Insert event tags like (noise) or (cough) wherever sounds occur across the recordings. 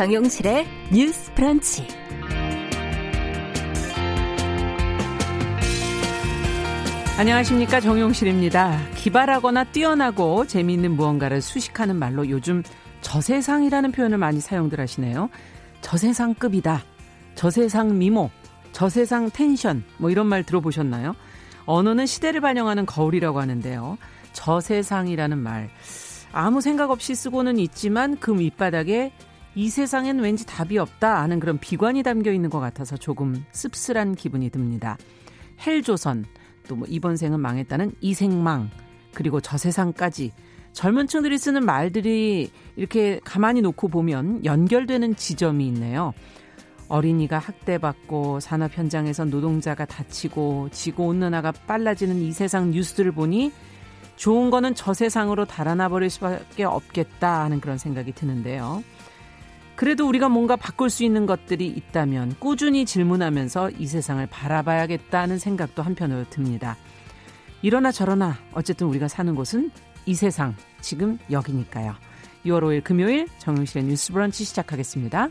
정용실의 뉴스 프런치. 안녕하십니까 정용실입니다. 기발하거나 뛰어나고 재미있는 무언가를 수식하는 말로 요즘 저세상이라는 표현을 많이 사용들 하시네요. 저세상급이다. 저세상 미모, 저세상 텐션 뭐 이런 말 들어보셨나요? 언어는 시대를 반영하는 거울이라고 하는데요. 저세상이라는 말 아무 생각 없이 쓰고는 있지만 그 밑바닥에 이 세상엔 왠지 답이 없다 하는 그런 비관이 담겨 있는 것 같아서 조금 씁쓸한 기분이 듭니다. 헬조선 또 뭐 이번 생은 망했다는 이생망 그리고 저 세상까지 젊은 층들이 쓰는 말들이 이렇게 가만히 놓고 보면 연결되는 지점이 있네요. 어린이가 학대받고 산업 현장에서 노동자가 다치고 지구 온난화가 빨라지는 이 세상 뉴스들을 보니 좋은 거는 저 세상으로 달아나 버릴 수밖에 없겠다 하는 그런 생각이 드는데요. 그래도 우리가 뭔가 바꿀 수 있는 것들이 있다면 꾸준히 질문하면서 이 세상을 바라봐야겠다는 생각도 한편으로 듭니다. 이러나 저러나 어쨌든 우리가 사는 곳은 이 세상 지금 여기니까요. 6월 5일 금요일 정용실의 뉴스 브런치 시작하겠습니다.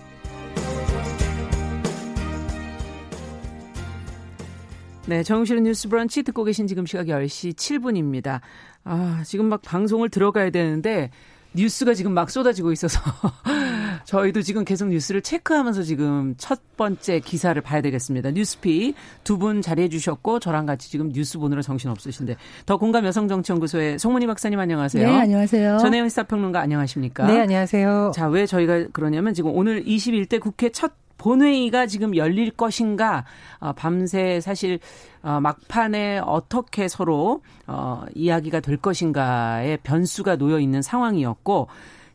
네, 정용실의 뉴스 브런치 듣고 계신 지금 시각 10시 7분입니다. 아, 지금 막 방송을 들어가야 되는데 뉴스가 지금 막 쏟아지고 있어서 (laughs) 저희도 지금 계속 뉴스를 체크하면서 지금 첫 번째 기사를 봐야 되겠습니다. 뉴스피 두 분 자리해 주셨고 저랑 같이 지금 뉴스 보느라 정신 없으신데 더 공감 여성정치연구소의 송문희 박사님 안녕하세요. 네, 안녕하세요. 전혜연 시사평론가 안녕하십니까? 네, 안녕하세요. 자, 왜 저희가 그러냐면 지금 오늘 21대 국회 첫 본회의가 지금 열릴 것인가 어, 밤새 사실 어, 막판에 어떻게 서로 어, 이야기가 될 것인가의 변수가 놓여 있는 상황이었고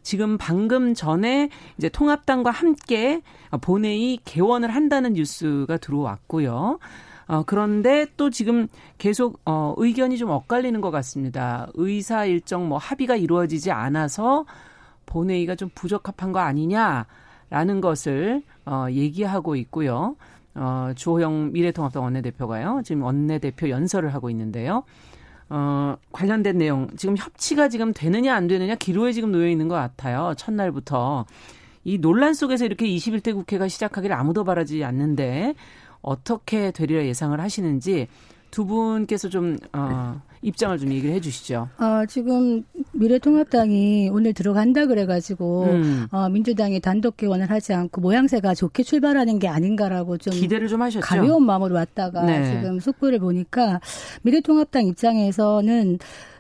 지금 방금 전에 이제 통합당과 함께 본회의 개원을 한다는 뉴스가 들어왔고요. 어, 그런데 또 지금 계속 어, 의견이 좀 엇갈리는 것 같습니다. 의사 일정 뭐 합의가 이루어지지 않아서 본회의가 좀 부적합한 거 아니냐. 라는 것을 어, 얘기하고 있고요. 어, 주호영 미래통합당 원내대표가요. 지금 원내대표 연설을 하고 있는데요. 어, 관련된 내용, 지금 협치가 지금 되느냐 안 되느냐 기로에 지금 놓여 있는 것 같아요. 첫날부터. 이 논란 속에서 이렇게 21대 국회가 시작하기를 아무도 바라지 않는데 어떻게 되리라 예상을 하시는지 두 분께서 좀 어, 입장을 좀 얘기를 해주시죠. 어, 지금 미래통합당이 오늘 들어간다 그래가지고 음. 어, 민주당이 단독 개원을 하지 않고 모양새가 좋게 출발하는 게 아닌가라고 좀 기대를 좀 하셨죠. 가벼운 마음으로 왔다가 네. 지금 속보를 보니까 미래통합당 입장에서는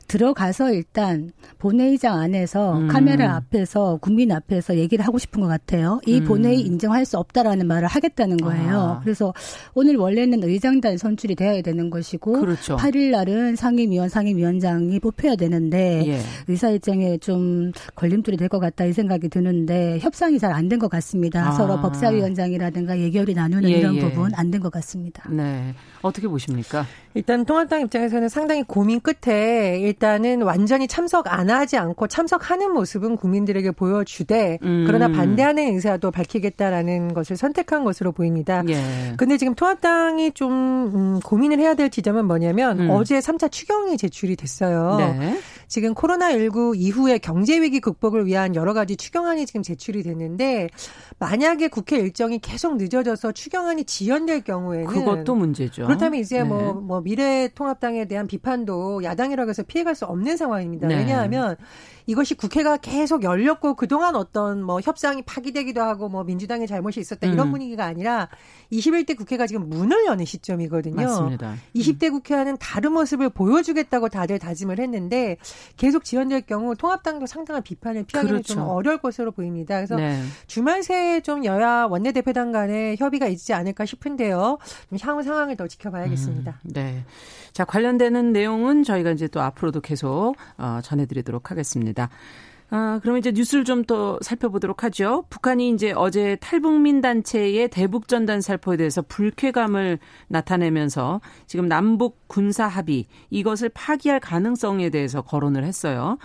들어가서 일단 본회의장 안에서 음. 카메라 앞에서 국민 앞에서 얘기를 하고 싶은 것 같아요. 이 음. 본회의 인정할 수 없다라는 말을 하겠다는 거예요. 아. 그래서 오늘 원래는 의장단 선출이 되어야 되는 것이고 그렇죠. 8일 날은 상임위원 상임위원장이 뽑혀야 되는데 예. 의사 일정에 좀 걸림돌이 될 것 같다 이 생각이 드는데 협상이 잘 안 된 것 같습니다. 아. 서로 법사위원장이라든가 예결이 나누는 예, 이런 예. 부분 안 된 것 같습니다. 네. 어떻게 보십니까? 일단 통합당 입장에서는 상당히 고민 끝에 일단은 완전히 참석 안 하지 않고 참석하는 모습은 국민들에게 보여주되 음. 그러나 반대하는 의사도 밝히겠다라는 것을 선택한 것으로 보입니다. 예. 근데 지금 통합당이 좀 음, 고민을 해야 될 지점은 뭐냐면 음. 어제 3차 추경이 제출이 됐어요. 네. 지금 코로나19 이후에 경제 위기 극복을 위한 여러 가지 추경안이 지금 제출이 됐는데 만약에 국회 일정이 계속 늦어져서 추경안이 지연될 경우에는 그것도 문제죠. 그렇다면 이제 뭐, 네. 뭐, 뭐 미래통합당에 대한 비판도 야당이라고 해서 피해갈 수 없는 상황입니다. 네. 왜냐하면 이것이 국회가 계속 열렸고 그동안 어떤 뭐 협상이 파기되기도 하고 뭐 민주당의 잘못이 있었다 이런 음. 분위기가 아니라 21대 국회가 지금 문을 여는 시점이거든요. 맞습니다. 20대 국회와는 다른 모습을 보여주겠다고 다들 다짐을 했는데 계속 지연될 경우 통합당도 상당한 비판을 피하기는 그렇죠. 좀 어려울 것으로 보입니다. 그래서 네. 주말 새에 좀 여야 원내대표단 간에 협의가 있지 않을까 싶은데요. 좀 향후 상황을 더 지켜봐야겠습니다. 음, 네. 자, 관련되는 내용은 저희가 이제 또 앞으로도 계속 어, 전해드리도록 하겠습니다. 아, 그러면 이제 뉴스를 좀 더 살펴보도록 하죠. 북한이 이제 어제 탈북민 단체의 대북 전단 살포에 대해서 불쾌감을 나타내면서 지금 남북 군사 합의 이것을 파기할 가능성에 대해서 거론을 했어요.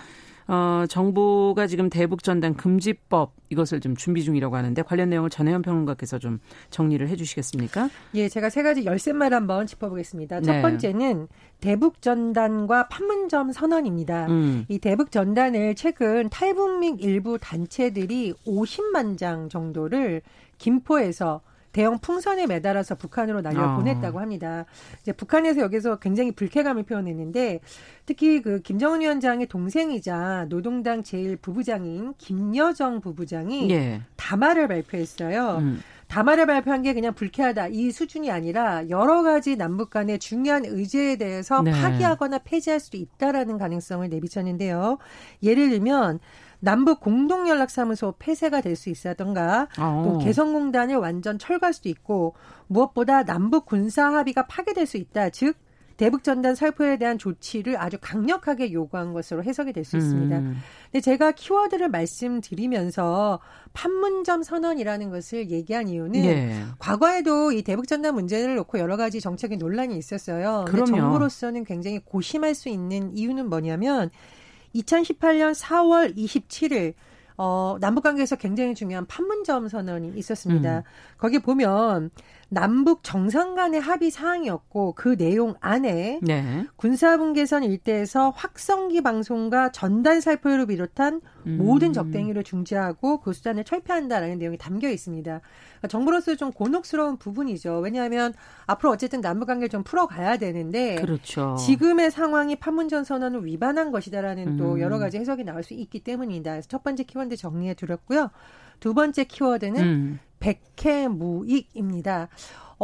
어, 정부가 지금 대북 전단 금지법 이것을 좀 준비 중이라고 하는데 관련 내용을 전혜연 평론가께서 좀 정리를 해 주시겠습니까? 예, 제가 세 가지 열쇠말 한번 짚어보겠습니다. 네. 첫 번째는 대북 전단과 판문점 선언입니다. 음. 이 대북 전단을 최근 탈북민 일부 단체들이 50만 장 정도를 김포에서 대형 풍선에 매달아서 북한으로 날려 보냈다고 아. 합니다. 이제 북한에서 여기서 굉장히 불쾌감을 표현했는데 특히 그 김정은 위원장의 동생이자 노동당 제일 부부장인 김여정 부부장이 예. 담화를 발표했어요. 음. 담화를 발표한 게 그냥 불쾌하다 이 수준이 아니라 여러 가지 남북 간의 중요한 의제에 대해서 네. 파기하거나 폐지할 수도 있다라는 가능성을 내비쳤는데요. 예를 들면 남북 공동 연락사무소 폐쇄가 될 수 있다던가 어. 또 개성공단을 완전 철거할 수도 있고 무엇보다 남북 군사 합의가 파괴될 수 있다. 즉 대북 전단 살포에 대한 조치를 아주 강력하게 요구한 것으로 해석이 될 수 있습니다. 음. 근데 제가 키워드를 말씀드리면서 판문점 선언이라는 것을 얘기한 이유는 네. 과거에도 이 대북 전단 문제를 놓고 여러 가지 정책의 논란이 있었어요. 그런데 정부로서는 굉장히 고심할 수 있는 이유는 뭐냐면 2018년 4월 27일 어, 남북 관계에서 굉장히 중요한 판문점 선언이 있었습니다. 음. 거기 보면 남북 정상 간의 합의 사항이었고 그 내용 안에 네. 군사분계선 일대에서 확성기 방송과 전단 살포를 비롯한 음. 모든 적대행위를 중지하고 그 수단을 철폐한다라는 내용이 담겨 있습니다. 그러니까 정부로서 좀 곤혹스러운 부분이죠. 왜냐하면 앞으로 어쨌든 남북 관계를 좀 풀어가야 되는데 그렇죠. 지금의 상황이 판문점 선언을 위반한 것이다라는 음. 또 여러 가지 해석이 나올 수 있기 때문이다. 그래서 첫 번째 키워드 정리해 드렸고요. 두 번째 키워드는 음. 백해무익입니다.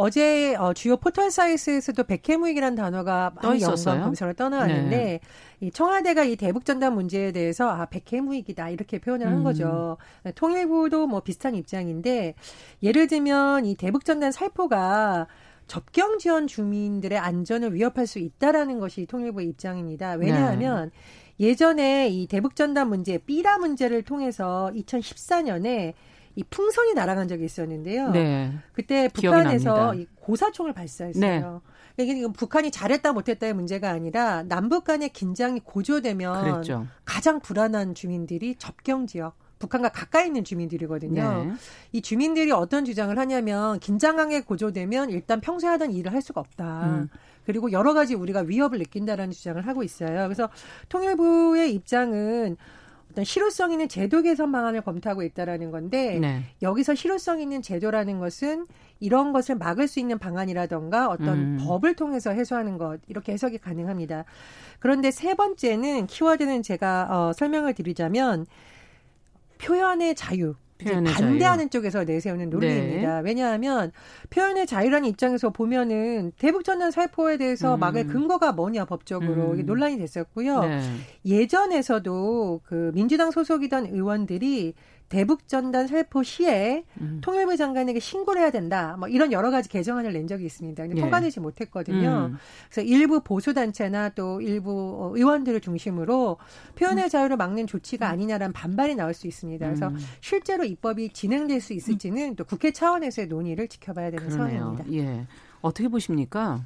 어제 어, 주요 포털 사이트에서도 백해무익이라는 단어가 많이 연관 검색을 떠나왔는데 네. 이 청와대가 이 대북 전단 문제에 대해서 아 백해무익이다 이렇게 표현을 한 음. 거죠. 통일부도 뭐 비슷한 입장인데 예를 들면 이 대북 전단 살포가 접경 지원 주민들의 안전을 위협할 수 있다라는 것이 통일부의 입장입니다. 왜냐하면 네. 예전에 이 대북 전단 문제, 삐라 문제를 통해서 2014년에 이 풍선이 날아간 적이 있었는데요. 네. 그때 북한에서 이 고사총을 발사했어요. 네. 이게 북한이 잘했다 못했다의 문제가 아니라 남북 간의 긴장이 고조되면 그랬죠. 가장 불안한 주민들이 접경 지역 북한과 가까이 있는 주민들이거든요. 네. 이 주민들이 어떤 주장을 하냐면 긴장감에 고조되면 일단 평소에 하던 일을 할 수가 없다. 음. 그리고 여러 가지 우리가 위협을 느낀다라는 주장을 하고 있어요. 그래서 통일부의 입장은 어떤 실효성 있는 제도 개선 방안을 검토하고 있다라는 건데 네. 여기서 실효성 있는 제도라는 것은 이런 것을 막을 수 있는 방안이라던가 어떤 음. 법을 통해서 해소하는 것 이렇게 해석이 가능합니다. 그런데 세 번째는 키워드는 제가 어, 설명을 드리자면 표현의 자유. 반대하는 자유. 쪽에서 내세우는 논리입니다. 네. 왜냐하면 표현의 자유라는 입장에서 보면은 대북 전단 살포에 대해서 음. 막을 근거가 뭐냐 법적으로 음. 논란이 됐었고요. 네. 예전에서도 그 민주당 소속이던 의원들이 대북 전단 살포 시에 음. 통일부 장관에게 신고를 해야 된다. 뭐 이런 여러 가지 개정안을 낸 적이 있습니다. 근데 예. 통과되지 못했거든요. 음. 그래서 일부 보수 단체나 또 일부 어, 의원들을 중심으로 표현의 음. 자유를 막는 조치가 음. 아니냐라는 반발이 나올 수 있습니다. 그래서 음. 실제로 입법이 진행될 수 있을지는 또 국회 차원에서의 논의를 지켜봐야 되는 그러네요. 상황입니다. 예. 어떻게 보십니까?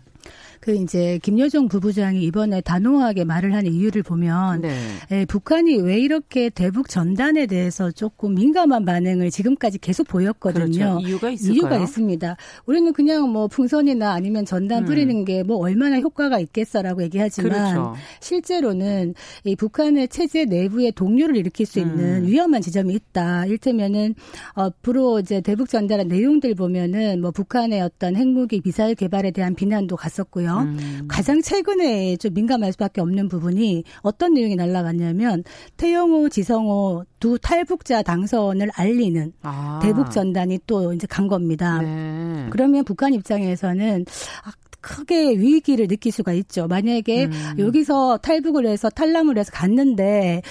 그 이제 김여정 부부장이 이번에 단호하게 말을 하는 이유를 보면 네. 예, 북한이 왜 이렇게 대북 전단에 대해서 조금 민감한 반응을 지금까지 계속 보였거든요. 그렇죠. 이유가 있을까요? 이유가 있습니다. 우리는 그냥 뭐 풍선이나 아니면 전단 음. 뿌리는 게 뭐 얼마나 효과가 있겠어라고 얘기하지만 그렇죠. 실제로는 이 북한의 체제 내부에 동료를 일으킬 수 있는 음. 위험한 지점이 있다. 일테면은 앞으로 이제 대북 전단의 내용들 보면은 뭐 북한의 어떤 핵무기 미사일 개발에 대한 비난도 갔었고요. 음. 가장 최근에 좀 민감할 수밖에 없는 부분이 어떤 내용이 날라갔냐면 태영호, 지성호 두 탈북자 당선을 알리는 아. 대북 전단이 또 이제 간 겁니다. 네. 그러면 북한 입장에서는 아, 크게 위기를 느낄 수가 있죠. 만약에 음. 여기서 탈북을 해서 탈남을 해서 갔는데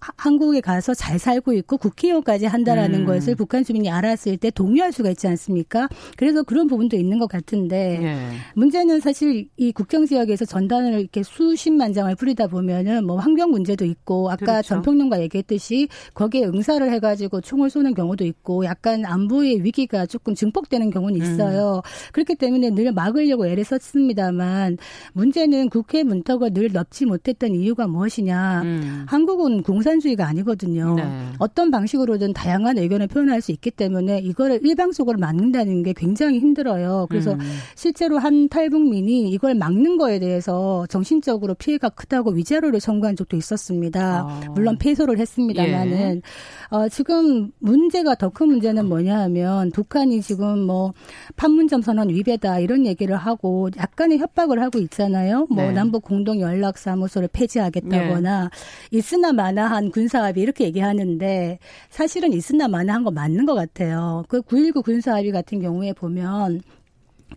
한국에 가서 잘 살고 있고 국회의원까지 한다라는 음. 것을 북한 주민이 알았을 때 동의할 수가 있지 않습니까? 그래서 그런 부분도 있는 것 같은데 예. 문제는 사실 이 국경 지역에서 전단을 이렇게 수십만 장을 뿌리다 보면은 뭐 환경 문제도 있고 아까 그렇죠. 전평론가 얘기했듯이 거기에 응사를 해가지고 총을 쏘는 경우도 있고 약간 안보의 위기가 조금 증폭되는 경우는 음. 있어요. 음. 그렇기 때문에 늘 막으려고 애를 썼습니다만 문제는 국회 문턱을 늘 넓지 못했던 이유가 무엇이냐? 음. 한국은 공사 공산주의가 아니거든요. 네. 어떤 방식으로든 다양한 의견을 표현할 수 있기 때문에 이거를 일방적으로 막는다는 게 굉장히 힘들어요. 그래서 음. 실제로 한 탈북민이 이걸 막는 거에 대해서 정신적으로 피해가 크다고 위자료를 청구한 적도 있었습니다. 아. 물론 패소를 했습니다만은 예. 어, 지금 문제가 더 큰 문제는 뭐냐 하면 북한이 지금 뭐 판문점 선언 위배다 이런 얘기를 하고 약간의 협박을 하고 있잖아요. 뭐 네. 남북 공동 연락 사무소를 폐지하겠다거나 네. 있으나 마나 한 마나한 군사합의 이렇게 얘기하는데 사실은 있으나 마나 한 거 맞는 것 같아요. 그 9.19 군사합의 같은 경우에 보면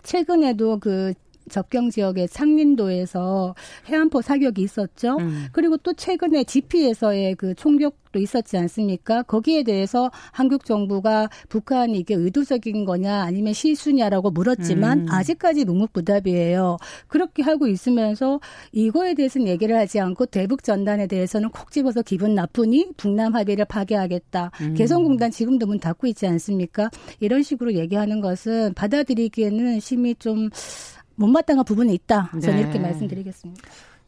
최근에도 그 접경 지역의 상린도에서 해안포 사격이 있었죠. 음. 그리고 또 최근에 지피에서의 그 총격도 있었지 않습니까? 거기에 대해서 한국 정부가 북한이 이게 의도적인 거냐 아니면 실수냐라고 물었지만 음. 아직까지 묵묵부답이에요. 그렇게 하고 있으면서 이거에 대해서는 얘기를 하지 않고 대북 전단에 대해서는 콕 집어서 기분 나쁘니 북남 합의를 파괴하겠다. 음. 개성공단 지금도 문 닫고 있지 않습니까? 이런 식으로 얘기하는 것은 받아들이기에는 심히 좀 못마땅한 부분이 있다. 저는 네. 이렇게 말씀드리겠습니다.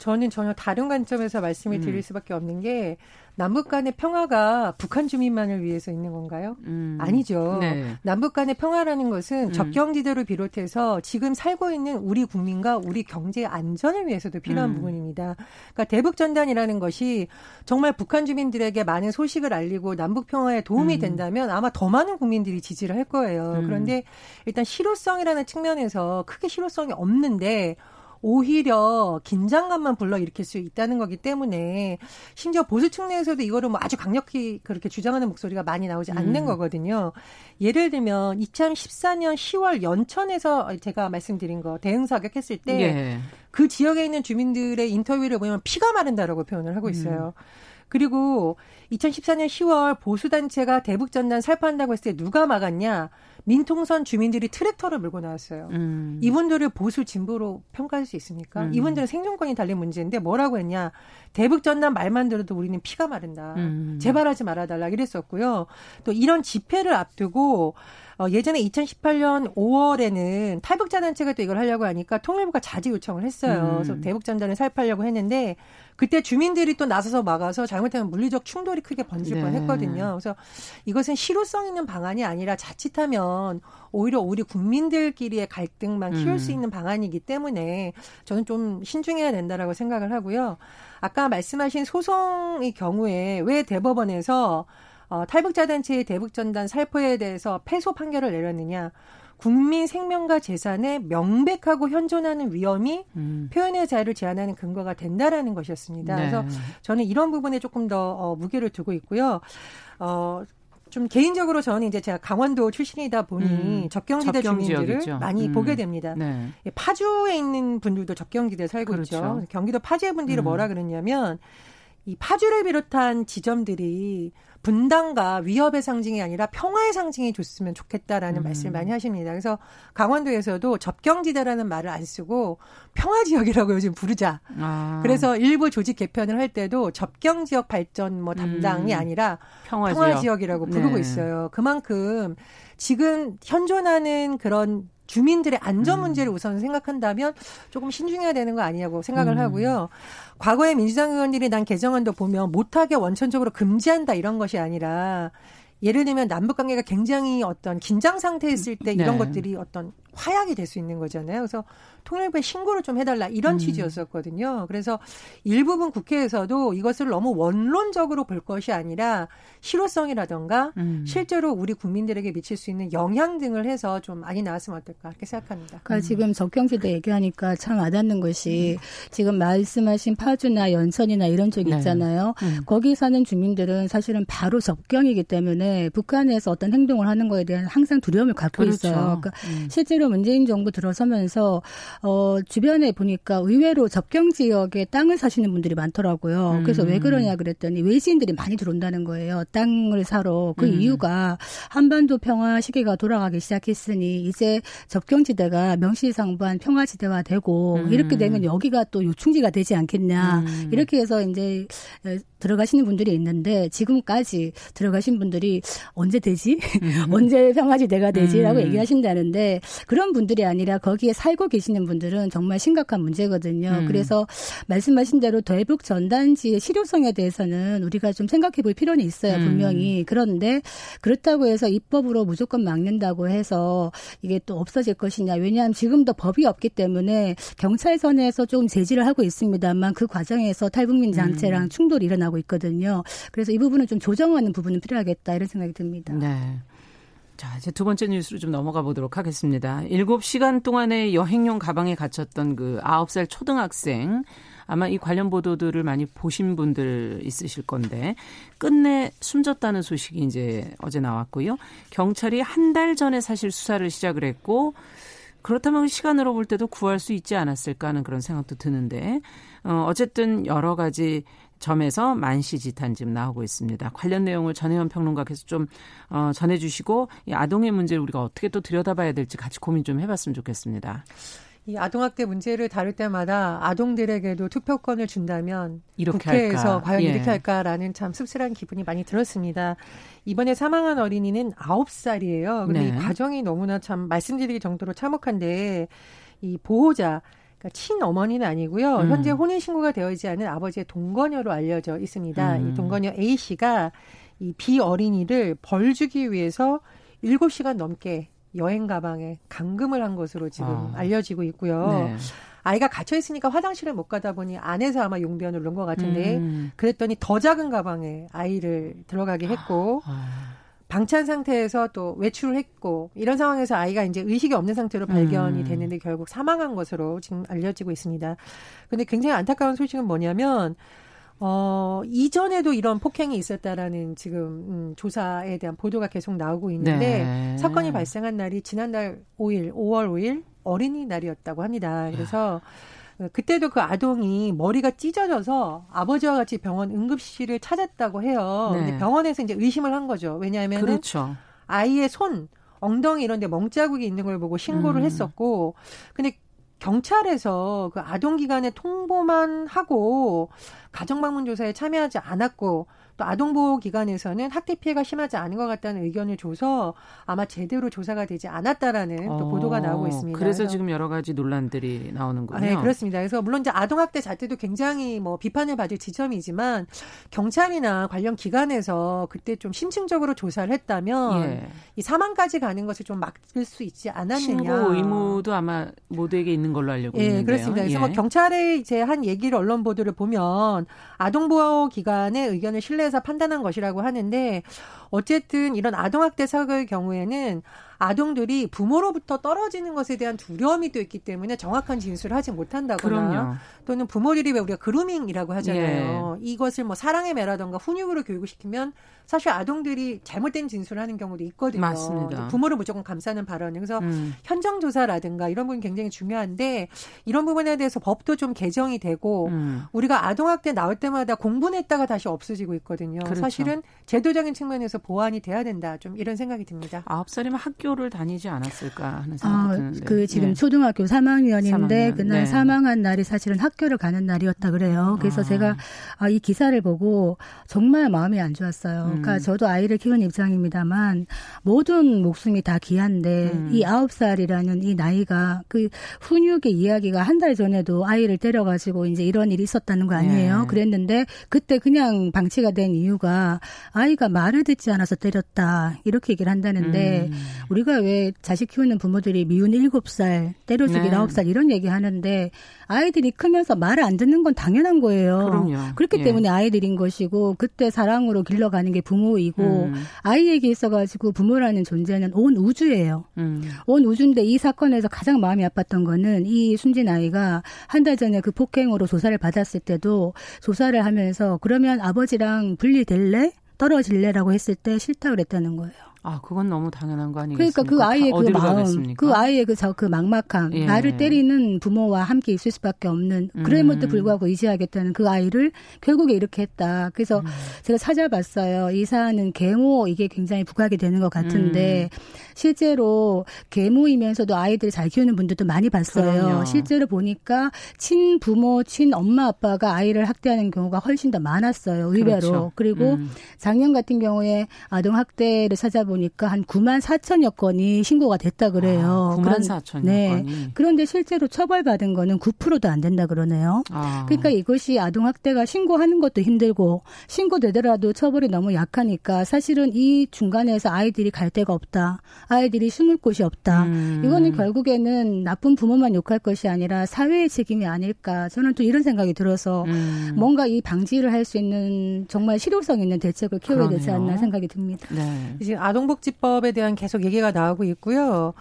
저는 전혀 다른 관점에서 말씀을 드릴 음. 수밖에 없는 게 남북 간의 평화가 북한 주민만을 위해서 있는 건가요? 음. 아니죠. 네. 남북 간의 평화라는 것은 음. 접경지대를 비롯해서 지금 살고 있는 우리 국민과 우리 경제 안전을 위해서도 필요한 음. 부분입니다. 그러니까 대북 전단이라는 것이 정말 북한 주민들에게 많은 소식을 알리고 남북 평화에 도움이 음. 된다면 아마 더 많은 국민들이 지지를 할 거예요. 음. 그런데 일단 실효성이라는 측면에서 크게 실효성이 없는데 오히려 긴장감만 불러일으킬 수 있다는 거기 때문에 심지어 보수층 내에서도 이거를 뭐 아주 강력히 그렇게 주장하는 목소리가 많이 나오지 않는 음. 거거든요. 예를 들면 2014년 10월 연천에서 제가 말씀드린 거 대응 사격했을 때그 예. 그 지역에 있는 주민들의 인터뷰를 보면 피가 마른다라고 표현을 하고 있어요. 음. 그리고 2014년 10월 보수단체가 대북전단 살포한다고 했을 때 누가 막았냐? 민통선 주민들이 트랙터를 몰고 나왔어요. 음. 이분들을 보수 진보로 평가할 수 있습니까? 음. 이분들은 생존권이 달린 문제인데 뭐라고 했냐? 대북 전단 말만 들어도 우리는 피가 마른다. 음. 재발하지 말아달라 이랬었고요. 또 이런 집회를 앞두고 어, 예전에 2018년 5월에는 탈북자 단체가 또 이걸 하려고 하니까 통일부가 자제 요청을 했어요. 음. 그래서 대북 전단을 살포하려고 했는데 그때 주민들이 또 나서서 막아서 잘못하면 물리적 충돌이 크게 번질 네. 뻔했거든요. 그래서 이것은 실효성 있는 방안이 아니라 자칫하면 오히려 우리 국민들끼리의 갈등만 키울 음. 수 있는 방안이기 때문에 저는 좀 신중해야 된다라고 생각을 하고요. 아까 말씀하신 소송의 경우에 왜 대법원에서 어, 탈북자 단체의 대북 전단 살포에 대해서 패소 판결을 내렸느냐. 국민 생명과 재산에 명백하고 현존하는 위험이 음. 표현의 자유를 제한하는 근거가 된다라는 것이었습니다. 네. 그래서 저는 이런 부분에 조금 더 어, 무게를 두고 있고요. 어, 좀 개인적으로 저는 이제 제가 강원도 출신이다 보니 음, 접경지대 주민들을 지역이죠. 많이 음, 보게 됩니다. 네. 예, 파주에 있는 분들도 접경지대에 살고 그렇죠. 있죠. 경기도 파주의 분들이 음. 뭐라 그러냐면 이 파주를 비롯한 지점들이 분단과 위협의 상징이 아니라 평화의 상징이 줬으면 좋겠다라는 음. 말씀을 많이 하십니다. 그래서 강원도에서도 접경지대라는 말을 안 쓰고 평화지역이라고 요즘 부르자. 아. 그래서 일부 조직 개편을 할 때도 접경지역 발전 뭐 담당이 음. 아니라 평화지역. 이라고 부르고 네. 있어요. 그만큼 지금 현존하는 그런 주민들의 안전 음. 문제를 우선 생각한다면 조금 신중해야 되는 거 아니냐고 생각을 음. 하고요. 과거에 민주당 의원들이 난 개정안도 보면 못하게 원천적으로 금지한다 이런 것이 아니라 예를 들면 남북 관계가 굉장히 어떤 긴장 상태에 있을 때 이런 네. 것들이 어떤 화약이 될 수 있는 거잖아요. 그래서 통일부에 신고를 좀 해달라 이런 음. 취지였었거든요. 그래서 일부분 국회에서도 이것을 너무 원론적으로 볼 것이 아니라 실효성이라던가 음. 실제로 우리 국민들에게 미칠 수 있는 영향 등을 해서 좀 많이 나왔으면 어떨까 이렇게 생각합니다. 그러니까 음. 지금 적경지대 얘기하니까 참 와닿는 것이 음. 지금 말씀하신 파주나 연천이나 이런 쪽 네. 있잖아요. 네. 거기 사는 주민들은 사실은 바로 접경이기 때문에 북한에서 어떤 행동을 하는 거에 대한 항상 두려움을 갖고 그렇죠. 있어요. 그러니까 음. 실제로 실제로 문재인 정부 들어서면서 어 주변에 보니까 의외로 접경 지역에 땅을 사시는 분들이 많더라고요. 음. 그래서 왜 그러냐 그랬더니 외지인들이 많이 들어온다는 거예요. 땅을 사러 그 음. 이유가 한반도 평화 시기가 돌아가기 시작했으니 이제 접경 지대가 명시상부한 평화 지대화 되고 음. 이렇게 되면 여기가 또 요충지가 되지 않겠냐 음. 이렇게 해서 이제 들어가시는 분들이 있는데 지금까지 들어가신 분들이 언제 되지? 음. (laughs) 언제 평화지 대가 되지?라고 음. 얘기하신다는데 그런 분들이 아니라 거기에 살고 계시는 분들은 정말 심각한 문제거든요. 음. 그래서 말씀하신 대로 대북 전단지의 실효성에 대해서는 우리가 좀 생각해 볼 필요는 있어요. 음. 분명히. 그런데 그렇다고 해서 입법으로 무조건 막는다고 해서 이게 또 없어질 것이냐. 왜냐하면 지금도 법이 없기 때문에 경찰선에서 조금 제지를 하고 있습니다만 그 과정에서 탈북민 장체랑 음. 충돌이 일어나고 나고 있거든요. 그래서 이 부분은 좀 조정하는 부분은 필요하겠다 이런 생각이 듭니다. 네. 자, 이제 두 번째 뉴스로 좀 넘어가 보도록 하겠습니다. 7시간 동안에 여행용 가방에 갇혔던 그 9살 초등학생 아마 이 관련 보도들을 많이 보신 분들 있으실 건데 끝내 숨졌다는 소식이 이제 어제 나왔고요. 경찰이 한 달 전에 사실 수사를 시작을 했고 그렇다면 시간으로 볼 때도 구할 수 있지 않았을까 하는 그런 생각도 드는데 어 어쨌든 여러 가지 점에서 만시지탄 지금 나오고 있습니다. 관련 내용을 전혜연 평론가께서 좀 어, 전해주시고 이 아동의 문제를 우리가 어떻게 또 들여다봐야 될지 같이 고민 좀 해봤으면 좋겠습니다. 이 아동학대 문제를 다룰 때마다 아동들에게도 투표권을 준다면 국회에서 할까. 과연 예. 이렇게 할까라는 참 씁쓸한 기분이 많이 들었습니다. 이번에 사망한 어린이는 9살이에요. 근데 네. 이 과정이 너무나 참 말씀드리기 정도로 참혹한데 이 보호자 그러니까 친어머니는 아니고요. 음. 현재 혼인 신고가 되어 있지 않은 아버지의 동거녀로 알려져 있습니다. 음. 이 동거녀 A 씨가 이 비어린이를 벌 주기 위해서 7시간 넘게 여행 가방에 감금을 한 것으로 지금 아. 알려지고 있고요. 네. 아이가 갇혀 있으니까 화장실을 못 가다 보니 안에서 아마 용변을 넣은 것 같은데 음. 그랬더니 더 작은 가방에 아이를 들어가게 했고 아. 방치한 상태에서 또 외출을 했고 이런 상황에서 아이가 이제 의식이 없는 상태로 발견이 음. 됐는데 결국 사망한 것으로 지금 알려지고 있습니다. 근데 굉장히 안타까운 소식은 뭐냐면 어, 이전에도 이런 폭행이 있었다라는 지금 음, 조사에 대한 보도가 계속 나오고 있는데 네. 사건이 발생한 날이 지난달 5일, 5월 5일 어린이날이었다고 합니다. 그래서 아. 그때도 그 아동이 머리가 찢어져서 아버지와 같이 병원 응급실을 찾았다고 해요. 네. 근데 병원에서 이제 의심을 한 거죠. 왜냐하면 그렇죠. 아이의 손, 엉덩이 이런 데 멍자국이 있는 걸 보고 신고를 음. 했었고 근데 경찰에서 그 아동 기관에 통보만 하고 가정 방문 조사에 참여하지 않았고 또 아동보호기관에서는 학대 피해가 심하지 않은 것 같다는 의견을 줘서 아마 제대로 조사가 되지 않았다라는 어, 또 보도가 나오고 있습니다. 그래서, 그래서, 지금 여러 가지 논란들이 나오는군요. 네, 그렇습니다. 그래서 물론 이제 아동학대 자체도 굉장히 뭐 비판을 받을 지점이지만 경찰이나 관련 기관에서 그때 좀 심층적으로 조사를 했다면 예. 이 사망까지 가는 것을 좀 막을 수 있지 않았느냐. 신고 의무도 아마 모두에게 있는 걸로 알려고 예, 있는데요. 그렇습니다. 그래서 뭐 예. 뭐 경찰의 이제 한 얘기를 언론 보도를 보면 아동보호기관의 의견을 신뢰 해서 판단한 것이라고 하는데 어쨌든 이런 아동학대 사고의 경우에는 아동들이 부모로부터 떨어지는 것에 대한 두려움이 또 있기 때문에 정확한 진술을 하지 못한다거나 그럼요. 또는 부모들이 왜 우리가 그루밍이라고 하잖아요. 예. 이것을 뭐 사랑의 매라던가 훈육으로 교육을 시키면 사실 아동들이 잘못된 진술을 하는 경우도 있거든요. 맞습니다. 부모를 무조건 감싸는 발언. 그래서 음. 현장 조사라든가 이런 부분 굉장히 중요한데 이런 부분에 대해서 법도 좀 개정이 되고 음. 우리가 아동학대 나올 때마다 공분했다가 다시 없어지고 있거든요. 그렇죠. 사실은 제도적인 측면에서 보완이 돼야 된다. 좀 이런 생각이 듭니다. 아홉 살이면 학교 를 다니지 않았을까 하는 생각이 아, 드는데. 그 지금 네. 초등학교 3학년인데 3학년. 그날 네. 사망한 날이 사실은 학교를 가는 날이었다 그래요. 그래서 아. 제가 아, 이 기사를 보고 정말 마음이 안 좋았어요. 그러니까 음. 저도 아이를 키우는 입장입니다만 모든 목숨이 다 귀한데 음. 이 아홉 살이라는 이 나이가 그 훈육의 이야기가 한 달 전에도 아이를 때려가지고 이제 이런 일이 있었다는 거 아니에요. 네. 그랬는데 그때 그냥 방치가 된 이유가 아이가 말을 듣지 않아서 때렸다 이렇게 얘기를 한다는데 음. 우리 가 왜 자식 키우는 부모들이 미운 일곱 살 때려주기 네. 아홉 살 이런 얘기 하는데 아이들이 크면서 말을 안 듣는 건 당연한 거예요. 그럼요. 그렇기 예. 때문에 아이들인 것이고 그때 사랑으로 길러가는 게 부모이고 음. 아이에게 있어가지고 부모라는 존재는 온 우주예요. 음. 온 우주인데 이 사건에서 가장 마음이 아팠던 거는 이 순진 아이가 한 달 전에 그 폭행으로 조사를 받았을 때도 조사를 하면서 그러면 아버지랑 분리될래? 떨어질래라고 했을 때 싫다 그랬다는 거예요. 아, 그건 너무 당연한 거 아니겠습니까? 그러니까 그 아이의 그 마음, 가겠습니까? 그 아이의 그, 저, 그 막막함, 예. 나를 때리는 부모와 함께 있을 수밖에 없는, 그럼에도 음. 불구하고 의지하겠다는 그 아이를 결국에 이렇게 했다. 그래서 음. 제가 찾아봤어요. 이 사안은 계모 이게 굉장히 부각이 되는 것 같은데, 음. 실제로 계모이면서도 아이들 잘 키우는 분들도 많이 봤어요. 그럼요. 실제로 보니까 친 부모, 친 엄마, 아빠가 아이를 학대하는 경우가 훨씬 더 많았어요. 의외로. 그렇죠. 그리고 음. 작년 같은 경우에 아동 학대를 찾아보 보니까 한 9만 4천여 건이 신고가 됐다 그래요. 아, 9만 4천여 네. 건이. 그런데 실제로 처벌받은 거는 9%도 안 된다 그러네요. 아. 그러니까 이것이 아동 학대가 신고하는 것도 힘들고 신고되더라도 처벌이 너무 약하니까 사실은 이 중간에서 아이들이 갈 데가 없다. 아이들이 숨을 곳이 없다. 음. 이거는 결국에는 나쁜 부모만 욕할 것이 아니라 사회의 책임이 아닐까. 저는 또 이런 생각이 들어서 음. 뭔가 이 방지를 할 수 있는 정말 실효성 있는 대책을 키워야 되지 않나 생각이 듭니다. 네. 이제 아동 아동복지법에 대한 계속 얘기가 나오고 있고요.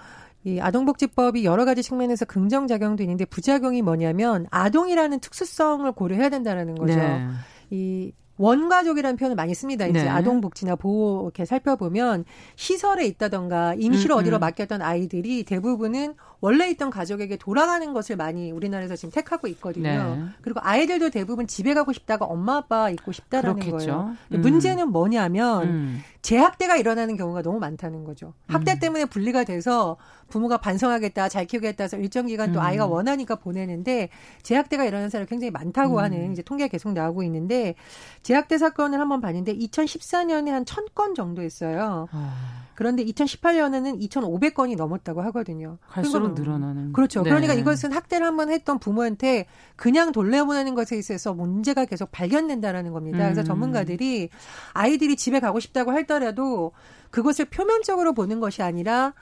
이 아동복지법이 여러 가지 측면에서 긍정작용도 있는데 부작용이 뭐냐면 아동이라는 특수성을 고려해야 된다는 거죠. 네. 이 원가족이라는 표현을 많이 씁니다. 이제 네. 아동복지나 보호 이렇게 살펴보면 시설에 있다던가 임시로 음, 어디로 음. 맡겼던 아이들이 대부분은 원래 있던 가족에게 돌아가는 것을 많이 우리나라에서 지금 택하고 있거든요. 네. 그리고 아이들도 대부분 집에 가고 싶다가 엄마 아빠 있고 싶다라는 그렇겠죠. 거예요. 음. 문제는 뭐냐면 음. 재학대가 일어나는 경우가 너무 많다는 거죠. 학대 음. 때문에 분리가 돼서 부모가 반성하겠다, 잘 키우겠다 해서 일정 기간 또 음. 아이가 원하니까 보내는데 재학대가 일어나는 사람이 굉장히 많다고 음. 하는 이제 통계가 계속 나오고 있는데 재학대 사건을 한번 봤는데 2014년에 한 1000건 정도 했어요. 아. 그런데 2018년에는 2,500건이 넘었다고 하거든요. 갈수록 늘어나는. 그렇죠. 네. 그러니까 이것은 학대를 한번 했던 부모한테 그냥 돌려보내는 것에 있어서 문제가 계속 발견된다라는 겁니다. 음. 그래서 전문가들이 아이들이 집에 가고 싶다고 할 더라도 그것을 표면적으로 보는 것이 아니라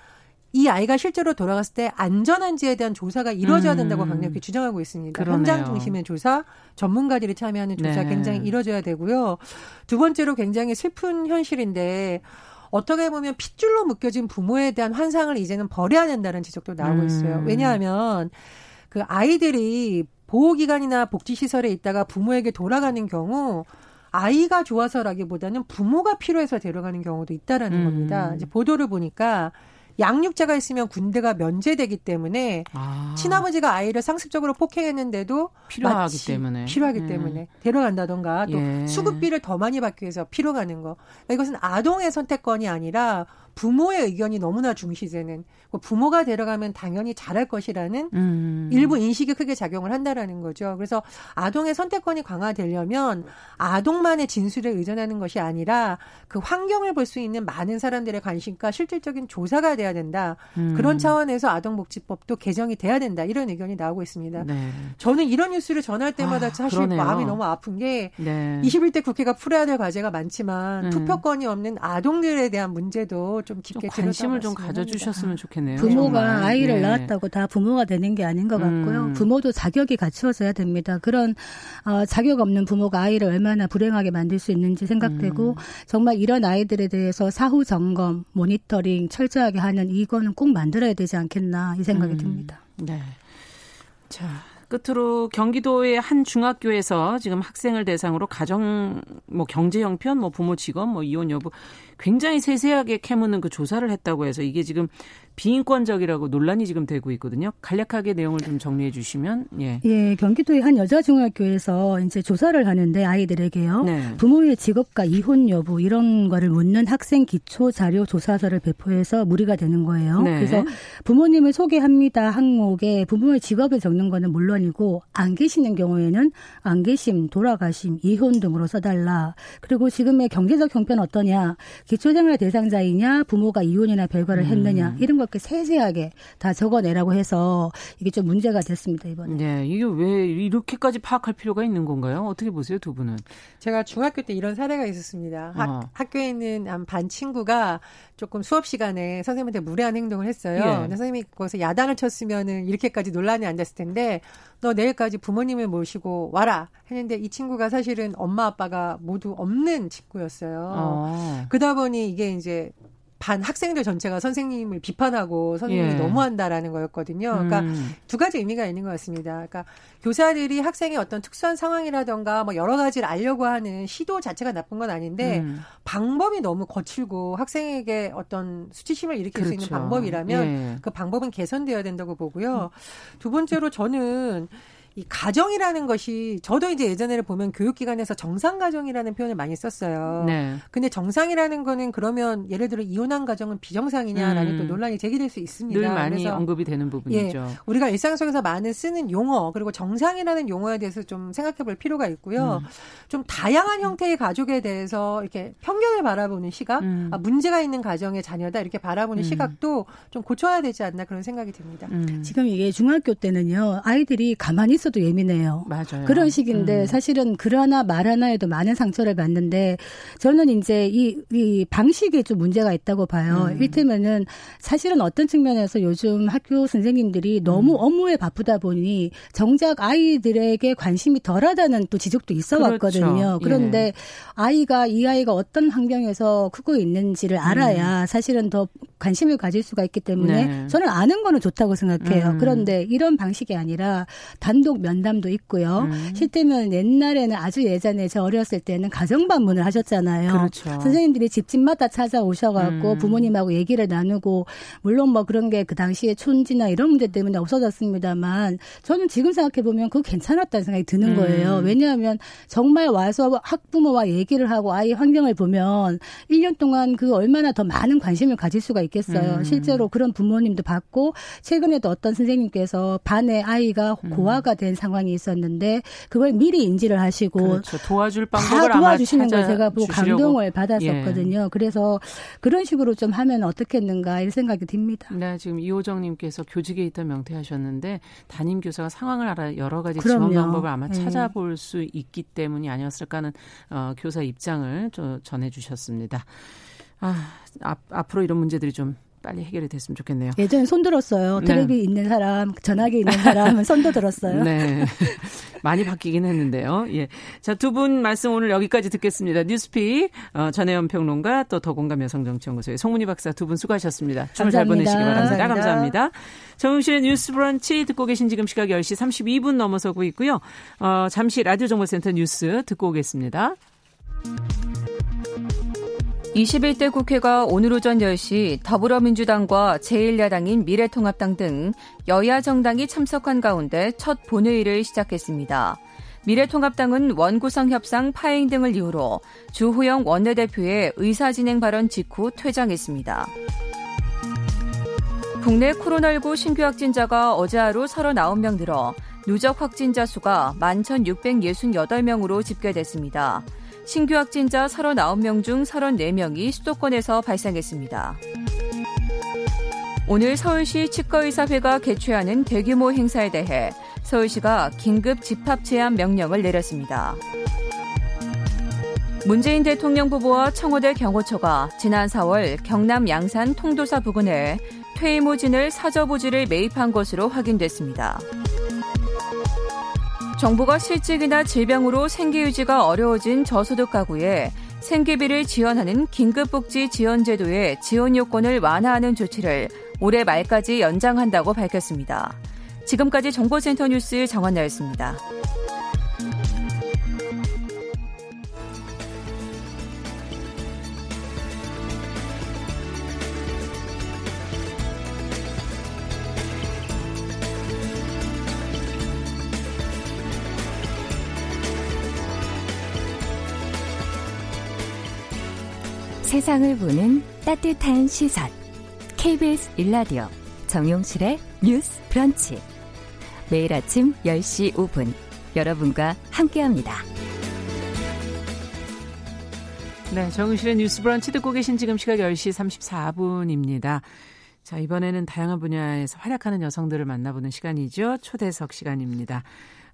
이 아이가 실제로 돌아갔을 때 안전한지에 대한 조사가 이루어져야 된다고 음. 강력히 주장하고 있습니다. 그러네요. 현장 중심의 조사, 전문가들이 참여하는 조사 네. 굉장히 이루어져야 되고요. 두 번째로 굉장히 슬픈 현실인데 어떻게 보면 핏줄로 묶여진 부모에 대한 환상을 이제는 버려야 된다는 지적도 나오고 있어요. 음. 왜냐하면 그 아이들이 보호기관이나 복지시설에 있다가 부모에게 돌아가는 경우 아이가 좋아서라기보다는 부모가 필요해서 데려가는 경우도 있다라는 음. 겁니다. 이제 보도를 보니까 양육자가 있으면 군대가 면제되기 때문에 아. 친아버지가 아이를 상습적으로 폭행했는데도 필요하기 때문에 필요하기 음. 때문에 데려간다던가 또 예. 수급비를 더 많이 받기 위해서 필요 가는 거. 그러니까 이것은 아동의 선택권이 아니라 부모의 의견이 너무나 중시되는 뭐 부모가 데려가면 당연히 잘할 것이라는 음. 일부 인식이 크게 작용을 한다라는 거죠. 그래서 아동의 선택권이 강화되려면 아동만의 진술에 의존하는 것이 아니라 그 환경을 볼 수 있는 많은 사람들의 관심과 실질적인 조사가 돼야 된다. 음. 그런 차원에서 아동복지법도 개정이 돼야 된다. 이런 의견이 나오고 있습니다. 네. 저는 이런 뉴스를 전할 때마다 아, 사실 그러네요. 마음이 너무 아픈 게 네. 21대 국회가 풀어야 될 과제가 많지만 음. 투표권이 없는 아동들에 대한 문제도 좀 깊게 좀 관심을 좀 가져주셨으면 좋겠네요. 부모가 정말. 아이를 네. 낳았다고 다 부모가 되는 게 아닌 것 같고요. 음. 부모도 자격이 갖추어져야 됩니다. 그런 어, 자격 없는 부모가 아이를 얼마나 불행하게 만들 수 있는지 생각되고 음. 정말 이런 아이들에 대해서 사후 점검, 모니터링 철저하게 하는 이거는 꼭 만들어야 되지 않겠나 이 생각이 음. 듭니다. 네. 자, 끝으로 경기도의 한 중학교에서 지금 학생을 대상으로 가정 뭐 경제 형편, 뭐 부모 직업, 뭐 이혼 여부 굉장히 세세하게 캐묻는 그 조사를 했다고 해서 이게 지금 비인권적이라고 논란이 지금 되고 있거든요. 간략하게 내용을 좀 정리해 주시면 예. 예, 경기도의 한 여자 중학교에서 이제 조사를 하는데 아이들에게요. 네. 부모의 직업과 이혼 여부 이런 거를 묻는 학생 기초 자료 조사서를 배포해서 무리가 되는 거예요. 네. 그래서 부모님을 소개합니다 항목에 부모의 직업을 적는 거는 물론이고 안 계시는 경우에는 안 계심, 돌아가심, 이혼 등으로 써달라. 그리고 지금의 경제적 형편 어떠냐, 기초생활 대상자이냐, 부모가 이혼이나 별거를 음. 했느냐 이런 것 이렇게 세세하게 다 적어내라고 해서 이게 좀 문제가 됐습니다 이번에. 네, 이게 왜 이렇게까지 파악할 필요가 있는 건가요? 어떻게 보세요 두 분은? 제가 중학교 때 이런 사례가 있었습니다. 학, 어. 학교에 있는 반 친구가 조금 수업 시간에 선생님한테 무례한 행동을 했어요. 예. 선생님이 거기서 야단을 쳤으면은 이렇게까지 논란이 안 됐을 텐데 너 내일까지 부모님을 모시고 와라 했는데 이 친구가 사실은 엄마 아빠가 모두 없는 친구였어요. 어. 그러다 보니 이게 이제 반 학생들 전체가 선생님을 비판하고 선생님이 예. 너무한다라는 거였거든요. 그러니까 음. 두 가지 의미가 있는 것 같습니다. 그러니까 교사들이 학생의 어떤 특수한 상황이라던가 뭐 여러 가지를 알려고 하는 시도 자체가 나쁜 건 아닌데 음. 방법이 너무 거칠고 학생에게 어떤 수치심을 일으킬 그렇죠. 수 있는 그렇죠. 방법이라면 예. 그 방법은 개선되어야 된다고 보고요. 두 번째로 저는 이 가정이라는 것이 저도 이제 예전에는 보면 교육기관에서 정상 가정이라는 표현을 많이 썼어요. 네. 근데 정상이라는 거는 그러면 예를 들어 이혼한 가정은 비정상이냐라는 음. 또 논란이 제기될 수 있습니다. 늘 많이 그래서 언급이 되는 부분이죠. 예, 우리가 일상 속에서 많은 쓰는 용어 그리고 정상이라는 용어에 대해서 좀 생각해 볼 필요가 있고요. 음. 좀 다양한 형태의 가족에 대해서 이렇게 편견을 바라보는 시각, 음. 아, 문제가 있는 가정의 자녀다 이렇게 바라보는 음. 시각도 좀 고쳐야 되지 않나 그런 생각이 듭니다. 음. 지금 이게 중학교 때는요 아이들이 가만히 있어 도 예민해요. 맞아요. 그런 식인데 음. 사실은 글 하나 말 하나에도 많은 상처를 받는데 저는 이제 이, 이 방식에 좀 문제가 있다고 봐요. 음. 일테면은 사실은 어떤 측면에서 요즘 학교 선생님들이 너무 음. 업무에 바쁘다 보니 정작 아이들에게 관심이 덜하다는 또 지적도 있어 그렇죠. 왔거든요. 그런데 예. 아이가 이 아이가 어떤 환경에서 크고 있는지를 알아야 음. 사실은 더 관심을 가질 수가 있기 때문에 네. 저는 아는 거는 좋다고 생각해요. 음. 그런데 이런 방식이 아니라 단독 면담도 있고요. 음. 실제면 옛날에는 아주 예전에 저 어렸을 때는 가정 방문을 하셨잖아요. 그렇죠. 선생님들이 집집마다 찾아오셔갖고 음. 부모님하고 얘기를 나누고 물론 뭐 그런 게 그 당시에 촌지나 이런 문제 때문에 없어졌습니다만 저는 지금 생각해 보면 그거 괜찮았다는 생각이 드는 음. 거예요. 왜냐하면 정말 와서 학부모와 얘기를 하고 아이 환경을 보면 1년 동안 그 얼마나 더 많은 관심을 가질 수가 있겠어요. 음. 실제로 그런 부모님도 봤고 최근에도 어떤 선생님께서 반에 아이가 음. 고아가 된 상황이 있었는데 그걸 미리 인지를 하시고 그렇죠. 도와줄 방법을 다 도와주시는 걸 제가 보고 감동을 받았었거든요. 예. 그래서 그런 식으로 좀 하면 어떻겠는가 이런 생각이 듭니다. 네, 지금 이호정님께서 교직에 있던 명퇴하셨는데 담임 교사가 상황을 알아 여러 가지 그럼요. 지원 방법을 아마 예. 찾아볼 수 있기 때문이 아니었을까 하는 어, 교사 입장을 전해주셨습니다. 아, 앞, 앞으로 이런 문제들이 좀 빨리 해결이 됐으면 좋겠네요. 예전에 손 들었어요. 텔레비 네. 있는 사람, 전화기 있는 사람은 손도 들었어요. 네. (laughs) 많이 바뀌긴 했는데요. 예. 자, 두 분 말씀 오늘 여기까지 듣겠습니다. 뉴스픽, 어, 전혜연 평론가 또 더공감 여성정치연구소의 송문희 박사 두 분 수고하셨습니다. 주말 잘 보내시기 바랍니다. 감사합니다. 감사합니다. 정용실의 뉴스 브런치 듣고 계신 지금 시각 10시 32분 넘어서고 있고요. 어, 잠시 라디오 정보센터 뉴스 듣고 오겠습니다. 21대 국회가 오늘 오전 10시 더불어민주당과 제1야당인 미래통합당 등 여야 정당이 참석한 가운데 첫 본회의를 시작했습니다. 미래통합당은 원구성 협상 파행 등을 이유로 주호영 원내대표의 의사진행 발언 직후 퇴장했습니다. 국내 코로나19 신규 확진자가 어제 하루 39명 늘어 누적 확진자 수가 11,668명으로 집계됐습니다. 신규 확진자 39명 중 34명이 수도권에서 발생했습니다. 오늘 서울시 치과의사회가 개최하는 대규모 행사에 대해 서울시가 긴급 집합 제한 명령을 내렸습니다. 문재인 대통령 부부와 청와대 경호처가 지난 4월 경남 양산 통도사 부근에 퇴임호진을 사저부지를 매입한 것으로 확인됐습니다. 정부가 실직이나 질병으로 생계 유지가 어려워진 저소득 가구에 생계비를 지원하는 긴급복지 지원 제도의 지원 요건을 완화하는 조치를 올해 말까지 연장한다고 밝혔습니다. 지금까지 정보센터 뉴스 정한나였습니다. 세상을 보는 따뜻한 시선. KBS 1라디오 정용실의 뉴스 브런치. 매일 아침 10시 5분 여러분과 함께합니다. 네, 정용실의 뉴스 브런치 듣고 계신 지금 시각 10시 34분입니다. 자, 이번에는 다양한 분야에서 활약하는 여성들을 만나보는 시간이죠. 초대석 시간입니다.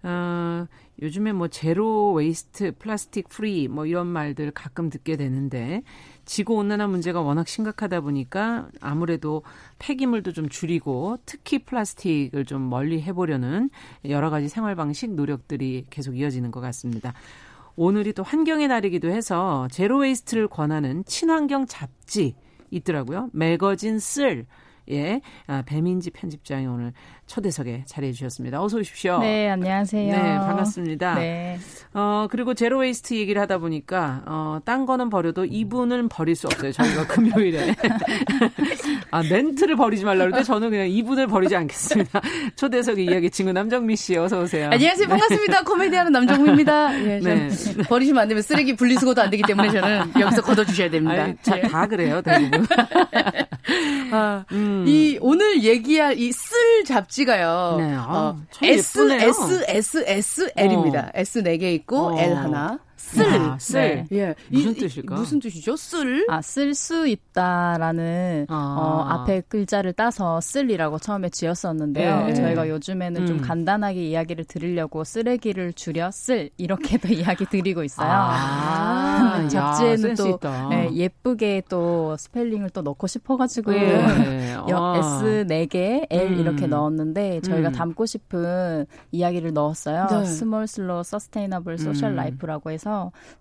어, 요즘에 뭐 zero waste, 플라스틱 free 뭐 이런 말들 가끔 듣게 되는데 지구 온난화 문제가 워낙 심각하다 보니까 아무래도 폐기물도 좀 줄이고 특히 플라스틱을 좀 멀리 해보려는 여러 가지 생활 방식 노력들이 계속 이어지는 것 같습니다. 오늘이 또 환경의 날이기도 해서 zero waste를 권하는 친환경 잡지 있더라고요. 매거진 쓸 예, 아, 배민지 편집장이 오늘 초대석에 자리해 주셨습니다. 어서 오십시오. 네, 안녕하세요. 네, 반갑습니다. 네. 어, 그리고 zero waste 얘기를 하다 보니까 어, 딴 거는 버려도 이분은 버릴 수 없어요. 저희가 (laughs) 금요일에. (laughs) 아, 멘트를 버리지 말라 그러는데 저는 그냥 이분을 버리지 않겠습니다. (laughs) 초대석의 이야기 친구 남정미 씨 어서 오세요. 안녕하세요. 반갑습니다. 코미디하는 남정미입니다. 예, 네. 버리시면 안 되면 쓰레기 분리수거도 안 되기 때문에 저는 여기서 걷어 주셔야 됩니다. 아니, 자, 다 그래요, 대부분. 아, 음. 이 오늘 얘기할 이 쓸 잡지 가요. 네. 아, 어, S S S S L입니다. 어. S 4개 있고 어. L 하나. 쓸. 아, 쓸. 네. 예. 무슨 뜻일까? 무슨 뜻이죠? 쓸? 아, 쓸 수 있다라는 아. 어, 앞에 글자를 따서 쓸이라고 처음에 지었었는데요. 네. 저희가 요즘에는 음. 좀 간단하게 이야기를 드리려고 쓰레기를 줄여 쓸 이렇게도 (laughs) 이야기 드리고 있어요. 아. 잡지에는 (laughs) 야, 또 네, 예쁘게 또 스펠링을 또 넣고 싶어 가지고 (laughs) 네. 아. S 4개, L 음. 이렇게 넣었는데 저희가 음. 담고 싶은 이야기를 넣었어요. 네. small slow sustainable social life라고 해서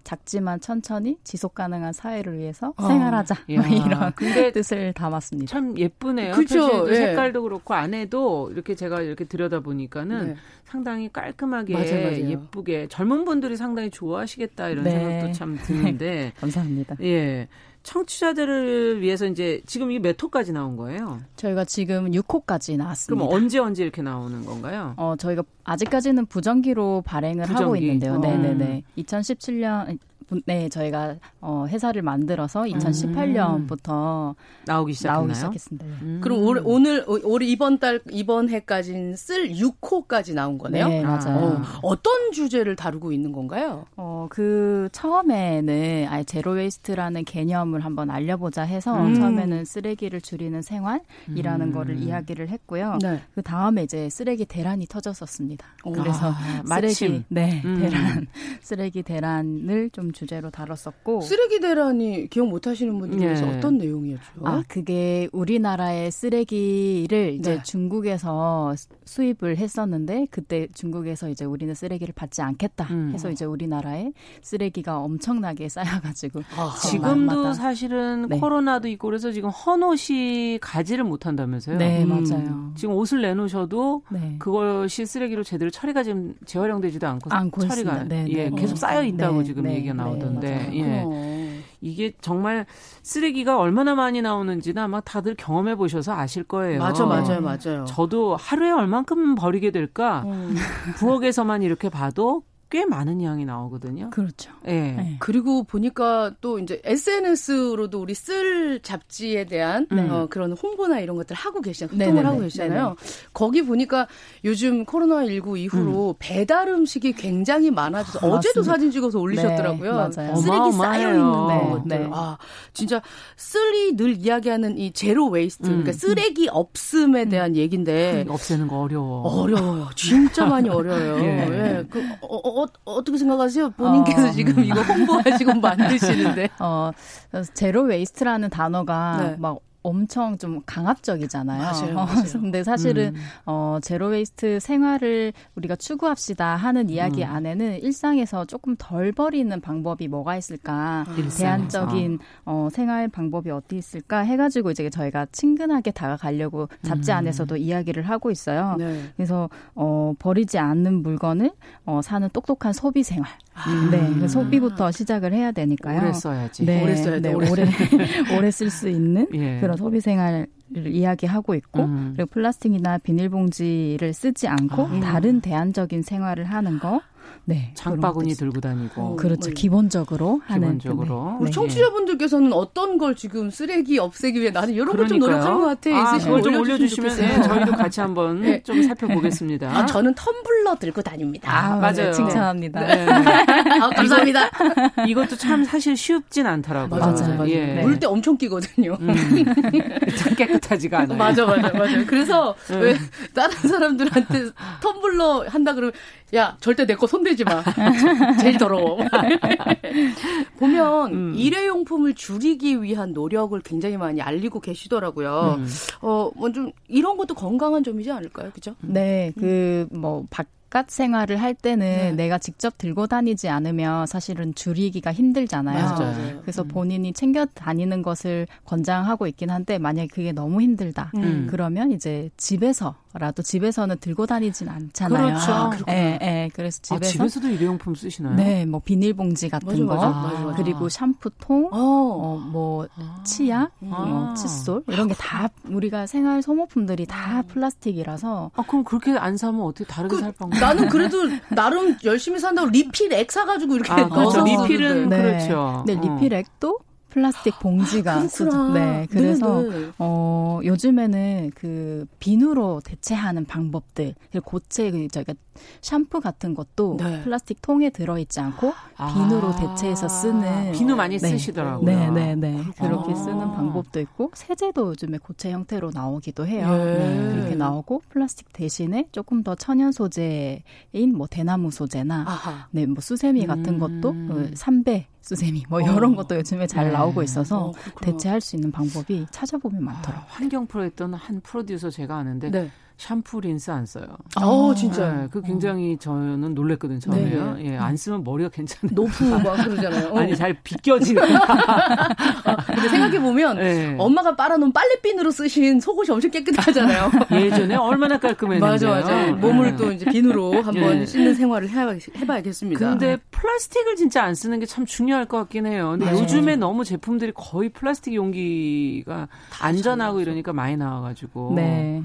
작지만 천천히 지속 가능한 사회를 위해서 어. 생활하자 뭐 이런 근데 (laughs) 뜻을 담았습니다. 참 예쁘네요. 그죠? 예. 색깔도 그렇고 안에도 이렇게 제가 이렇게 들여다 보니까는 네. 상당히 깔끔하게 맞아요, 맞아요. 예쁘게 젊은 분들이 상당히 좋아하시겠다 이런 네. 생각도 참 드는데 (laughs) 감사합니다. 예. 청취자들을 위해서 이제 지금 이게 몇 호까지 나온 거예요? 저희가 지금 6호까지 나왔습니다. 그럼 언제 언제 이렇게 나오는 건가요? 어, 저희가 아직까지는 부정기로 발행을 부정기? 하고 있는데요. 어. 네네네. 2017년 네, 저희가 어, 회사를 만들어서 2018년부터 음. 나오기 시작했나요? 나오기 시작했습니다. 음. 그럼 올, 오늘 올 이번 달 이번 해까지는 쓸 6호까지 나온 거네요. 네, 맞아요. 어, 떤 주제를 다루고 있는 건가요? 어, 그 처음에는 아예 zero waste라는 개념을 한번 알려보자 해서 음. 처음에는 쓰레기를 줄이는 생활이라는 음. 거를 이야기를 했고요. 네. 그 다음에 이제 쓰레기 대란이 터졌었습니다. 오. 그래서 아, 쓰레기 네 음. 대란 쓰레기 대란을 좀 주제로 다뤘었고 쓰레기 대란이 기억 못 하시는 분들 위해서 네. 어떤 내용이었죠? 아, 그게 우리나라의 쓰레기를 이제 네. 중국에서 수입을 했었는데 그때 중국에서 이제 우리는 쓰레기를 받지 않겠다 음. 해서 이제 우리나라에 쓰레기가 엄청나게 쌓여 가지고 아, 지금도 사실은 네. 코로나도 있고 그래서 지금 헌옷이 가지를 못 한다면서요? 네 음. 맞아요. 지금 옷을 내놓으셔도 네. 그것이 쓰레기로 제대로 처리가 지금 재활용되지도 않고, 않고 처리가 네, 예 네. 계속 쌓여 있다고 네. 지금 얘기가 네, 나오던데 예. 어. 이게 정말 쓰레기가 얼마나 많이 나오는지는 아마 다들 경험해 보셔서 아실 거예요. 맞아, 맞아요, 맞아요. 저도 하루에 얼만큼 버리게 될까? 음. (laughs) 부엌에서만 이렇게 봐도 꽤 많은 양이 나오거든요. 그렇죠. 예. 네. 그리고 보니까 또 이제 SNS로도 우리 쓸 잡지에 대한 네. 어, 그런 홍보나 이런 것들 하고 계시잖아요. 소통을 네네네. 하고 계시잖아요. 네네. 거기 보니까 요즘 코로나19 이후로 음. 배달 음식이 굉장히 많아져서 아, 어제도 맞습니다. 사진 찍어서 올리셨더라고요. 네, 맞아요. 쓰레기 쌓여 있는 네, 것들. 네. 아, 진짜 쓸이 늘 이야기하는 이 zero waste, 음. 그러니까 쓰레기 없음에 음. 대한 음. 얘기인데 없애는 거 어려워. 어려워요. 진짜 많이 (laughs) 어려워요. 예. 예. 그, 어, 어, 어, 떻게 생각하세요? 본인께서 어. 지금 이거 홍보하시고 만드시는데. (laughs) 어, zero waste라는 단어가 네. 막 엄청 좀 강압적이잖아요. 맞아요. 어, (laughs) 맞아요. 근데 사실은 음. 어 zero waste 생활을 우리가 추구합시다 하는 이야기 음. 안에는 일상에서 조금 덜 버리는 방법이 뭐가 있을까? 음. 대안적인 어 생활 방법이 어디 있을까 해 가지고 이제 저희가 친근하게 다가가려고 잡지 음. 안에서도 이야기를 하고 있어요. 네. 그래서 어 버리지 않는 물건을 어 사는 똑똑한 소비 생활. 아. 네. 소비부터 시작을 해야 되니까요. 오래 써야지. 네. 오래 써야 돼. 네, 오래 (laughs) 오래 쓸 수 있는 예. 그런 소비 생활을 이야기하고 있고 음. 그리고 플라스틱이나 비닐봉지를 쓰지 않고 아. 다른 대안적인 생활을 하는 거 네. 장바구니 들고 다니고. 어, 그렇죠. 기본적으로 하는. 기본적으로. 네. 우리 청취자분들께서는 어떤 걸 지금 쓰레기 없애기 위해 나는 이런 걸 좀 노력하는 것 같아. 아, 그걸 좀 올려주시면 네, 저희도 같이 한번 네. 좀 살펴보겠습니다. 아, 저는 텀블러 들고 다닙니다. 아, 맞아요. 칭찬합니다. 네. 아, 감사합니다. (laughs) 이것도 참 사실 쉽진 않더라고요. 맞아요. 맞아요. 예. 물때 엄청 끼거든요. 음. 깨끗하지가 않아요. (laughs) 맞아, 맞아, 맞아. 그래서 음. 왜 다른 사람들한테 텀블러 한다 그러면 야, 절대 내 거 손대지 마. (laughs) 제일 더러워. (laughs) 보면 음. 일회용품을 줄이기 위한 노력을 굉장히 많이 알리고 계시더라고요. 음. 어, 뭐좀 이런 것도 건강한 점이지 않을까요? 그죠? 네, 그 뭐 밖 바깥 생활을 할 때는 네. 내가 직접 들고 다니지 않으면 사실은 줄이기가 힘들잖아요. 맞아요. 그래서 음. 본인이 챙겨 다니는 것을 권장하고 있긴 한데 만약에 그게 너무 힘들다. 음. 그러면 이제 집에서라도 집에서는 들고 다니진 않잖아요. 그렇죠. 아, 예, 예. 그래서 아, 집에서 아, 집에서도 일회용품 쓰시나요? 네, 뭐 비닐봉지 같은 맞아, 거, 맞아, 맞아, 그리고 샴푸통, 어, 어뭐 아. 치약, 뭐 칫솔 이런 게 다 우리가 생활 소모품들이 다 플라스틱이라서. 아 그럼 그렇게 안 사면 어떻게 다르게 그, 살 방법? 나는 그래도 나름 열심히 산다고 리필 액 사가지고 이렇게 아, 그렇죠. 리필은 네. 그렇죠. 네, 리필 액도 플라스틱 봉지가 아, 쓰 네, 그래서 네네. 네. 어 요즘에는 그 비누로 대체하는 방법들 고체 그 저희가 샴푸 같은 것도 네. 플라스틱 통에 들어 있지 않고 아. 비누로 대체해서 쓰는 비누 많이 네. 쓰시더라고요. 네, 네, 네. 그렇게 쓰는 방법도 있고 세제도 요즘에 고체 형태로 나오기도 해요. 네. 그렇게 나오고 플라스틱 대신에 조금 더 천연 소재인 뭐 대나무 소재나 아하. 네, 뭐 수세미 같은 음. 것도 그 삼배 수세미 뭐 이런 어. 것도 요즘에 잘 네. 나오고 있어서 어, 대체할 수 있는 방법이 찾아보면 많더라고요. 아, 환경 프로 했던 한 프로듀서 제가 아는데 네. 샴푸 린스 안 써요. 어, 진짜. 네, 그 굉장히 저는 놀랬거든요, 처음에요. 네. 예, 안 쓰면 머리가 괜찮아요. 높고 막 그러잖아요. (laughs) 어. 아니, 잘 비껴지는. (laughs) 아, 근데 생각해보면, 네. 엄마가 빨아놓은 빨래비누로 쓰신 속옷이 엄청 깨끗하잖아요. (laughs) 예전에 얼마나 깔끔했는데. 맞아, 맞아. 몸을 네. 또 이제 비누로 한번 네. 씻는 생활을 해봐, 야겠습니다 근데 플라스틱을 진짜 안 쓰는 게 참 중요할 것 같긴 해요. 근데 요즘에 너무 제품들이 거의 플라스틱 용기가 안전하고 이러니까 많이 나와가지고. 네.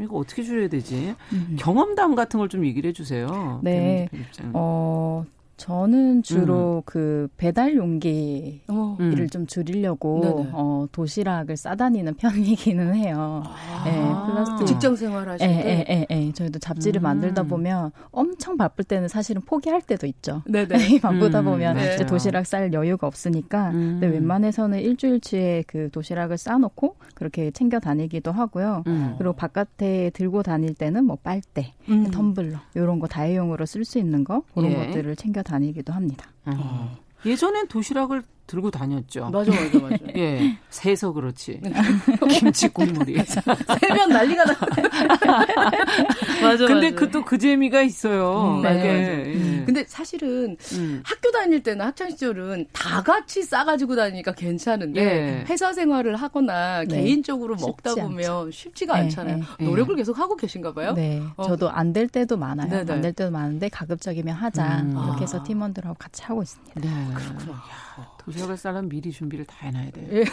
참 이거 어떻게 줄여야 되지? 음. 경험담 같은 걸 좀 얘기를 해주세요. 네. 어, 저는 주로 음. 그 배달 용기를 어. 음. 좀 줄이려고 어, 도시락을 싸다니는 편이기는 해요. 아. 네, 플라스틱 직장 생활 하실 때. 예, 예, 예, 저희도 잡지를 음. 만들다 보면 엄청 바쁠 때는 사실은 포기할 때도 있죠. (laughs) 네네. 바쁘다 음. 보면 네. 이제 도시락 쌀 여유가 없으니까. 음. 근데 웬만해서는 일주일치에 그 도시락을 싸놓고 그렇게 챙겨 다니기도 하고요. 음. 그리고 바깥에 들고 다닐 때는 뭐 빨대, 텀블러 이런 거 다회용으로 쓸 수 있는 거 그런 예. 것들을 챙겨 다니기도 합니다. 어. 예전엔 도시락을 들고 다녔죠. 맞아, 맞아, 맞아. (laughs) 예, 새서 그렇지. 김치 국물이. (laughs) 세면 난리가 나. (laughs) 맞아, 근데 그 또 그 재미가 있어요. 음, 네, 맞아. 예. 음. 근데 사실은 음. 학교 다닐 때나 학창 시절은 다 같이 싸가지고 다니니까 괜찮은데 예. 회사 생활을 하거나 네. 개인적으로 먹다 보면 않죠. 쉽지가 네, 않잖아요. 네. 노력을 계속 하고 계신가 봐요. 네, 어. 저도 안 될 때도 많아요. 안 될 때도 많은데 가급적이면 하자 음. 이렇게 해서 아. 팀원들하고 같이 하고 있습니다. 네, 그렇구나. 도시락을 싸려면 미리 준비를 다 해놔야 돼요. 예.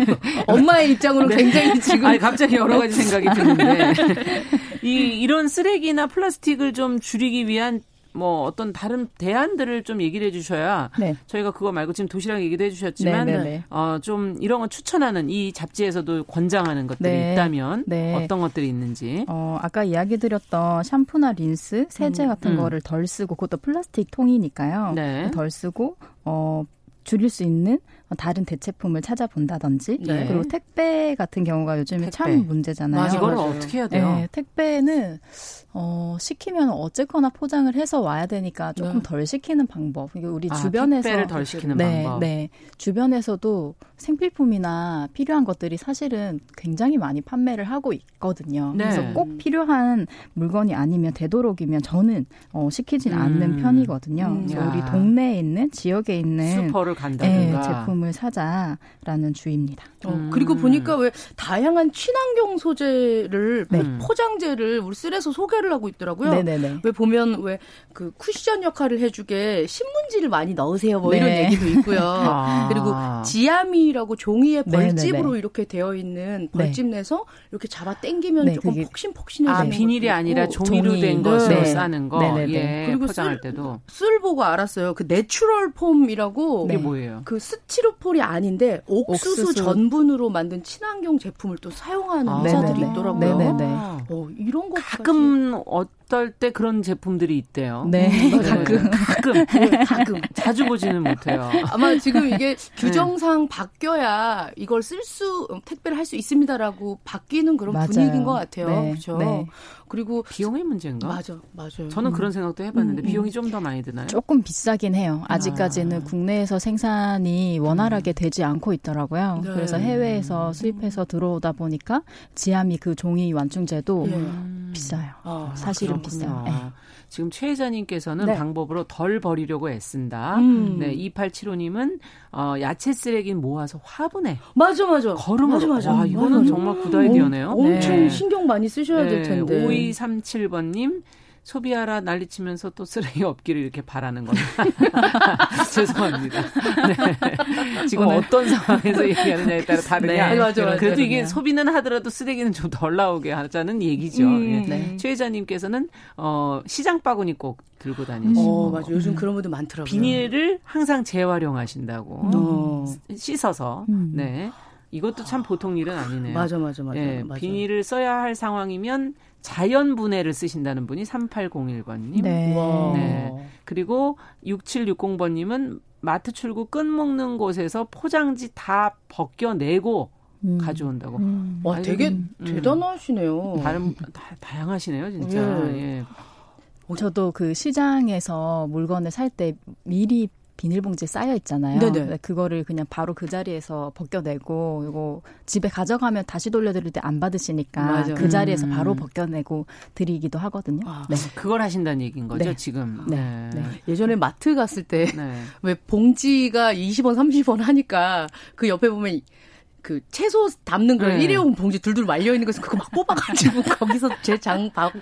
(laughs) 엄마의 입장으로 네. 굉장히 지금. 아니, 갑자기 여러 가지 생각이 드는데. (laughs) 이, 이런 쓰레기나 플라스틱을 좀 줄이기 위한 뭐 어떤 다른 대안들을 좀 얘기를 해주셔야 네. 저희가 그거 말고 지금 도시락 얘기도 해주셨지만 네, 네, 네. 어, 좀 이런 거 추천하는 이 잡지에서도 권장하는 것들이 네. 있다면 네. 어떤 것들이 있는지 어, 아까 이야기 드렸던 샴푸나 린스 세제 음. 같은 음. 거를 덜 쓰고 그것도 플라스틱 통이니까요 덜 쓰고 어 줄일 수 있는 다른 대체품을 찾아본다든지 네. 그리고 택배 같은 경우가 요즘에 택배. 참 문제잖아요. 맞아, 이거를 어떻게 해야 돼요? 네, 택배는 어, 시키면 어쨌거나 포장을 해서 와야 되니까 조금 네. 덜 시키는 방법. 우리 아, 주변에서 택배를 덜 시키는 네, 방법. 네. 주변에서도 생필품이나 필요한 것들이 사실은 굉장히 많이 판매를 하고 있거든요. 네. 그래서 꼭 필요한 물건이 아니면 되도록이면 저는 어, 시키진 음. 않는 편이거든요. 음. 그래서 우리 동네에 있는 지역에 있는 슈퍼를 간다든가 네, 제품을 사자라는 주의입니다. 어, 음. 그리고 보니까 왜 다양한 친환경 소재를 네. 포장재를 우리 쓸에서 소개를 하고 있더라고요. 네네네. 왜 보면 왜 그 쿠션 역할을 해주게 신문지를 많이 넣으세요. 뭐 네. 이런 얘기도 있고요. (laughs) 아. 그리고 지아미라고 종이에 벌집으로 네네네. 이렇게 되어 있는 네. 벌집 내서 이렇게 잡아 당기면 네, 조금 폭신폭신해지는 아, 비닐이 아니라 종이로 종이. 된 것으로 네. 싸는 거. 네네네. 예, 그리고 포장할 쓸, 때도 쓸 보고 알았어요. 그 natural foam이라고 이게 뭐예요? 그 스티로폼이 아닌데 옥수수, 옥수수, 전분으로 만든 친환경 제품을 또 사용하는 아. 회사들이 있더라고요. 네네네. 어, 이런 거 가끔 어떨 때 그런 제품들이 있대요. 네, 음, 가끔. 가끔. 네, 가끔. 자주 보지는 못해요. 아마 지금 이게 (laughs) 네. 규정상 네. 바뀌어야 이걸 쓸 수, 택배를 할 수 있습니다라고 바뀌는 그런 맞아요. 분위기인 것 같아요. 네. 그렇죠. 네. 그리고 비용의 문제인가? 맞아, 맞아요. 저는 음. 그런 생각도 해봤는데 음, 음. 비용이 좀 더 많이 드나요? 조금 비싸긴 해요. 아직까지는 아. 국내에서 생산이 원활하게 음. 되지 않고 있더라고요. 네. 그래서 해외에서 수입해서 들어오다 보니까 지아미 그 종이 완충재도 예. 비싸요. 아, 사실은 좀 비싸요. 네. 지금 최 회장님께서는 네. 방법으로 덜 버리려고 애쓴다. 음. 네, 2875님은 어, 야채 쓰레기는 모아서 화분에. 맞아, 맞아. 거름으로. 맞아, 맞아. 와, 이거는 맞아. 정말 good 아이디어네요. 어, 엄청 네. 신경 많이 쓰셔야 될 텐데. 5237번님, 소비하라 난리치면서 또 쓰레기 없기를 이렇게 바라는 겁니다. (laughs) 죄송합니다. 네. 지금 오늘. 어떤 상황에서 얘기하느냐에 따라 다르냐. 네, 맞아, 맞아, 그래도 이게 소비는 하더라도 쓰레기는 좀 덜 나오게 하자는 얘기죠. 음, 예. 네. 최 회장님께서는 어, 시장 바구니 꼭 들고 다니시고. 어, 맞아. 요즘 그런 분들 많더라고요. 비닐을 항상 재활용하신다고. 음. 씻어서. 음. 네. 이것도 참 보통 일은 아니네요. 맞아, 맞아, 맞아. 예, 맞아. 비닐을 써야 할 상황이면 자연 분해를 쓰신다는 분이 3801번님. 네. 네. 그리고 6760번님은 마트 출구 끈 묶는 곳에서 포장지 다 벗겨내고 음. 가져온다고. 음. 와, 되게 음. 대단하시네요. 다른 다, 다양하시네요, 진짜. 예. 예. 저도 그 시장에서 물건을 살 때 미리 비닐봉지에 쌓여 있잖아요. 네네. 그거를 그냥 바로 그 자리에서 벗겨내고 이거 집에 가져가면 다시 돌려드릴 때 안 받으시니까 맞아. 그 자리에서 음. 바로 벗겨내고 드리기도 하거든요. 아, 네. 그걸 하신다는 얘기인 거죠, 네. 지금. 네. 네. 네. 예전에 마트 갔을 때왜 네. 봉지가 20원, 30원 하니까 그 옆에 보면 그 채소 담는 그 네. 일회용 봉지 둘둘 말려 있는 것을 그거 막 뽑아가지고 (laughs) 거기서 제 장 봐고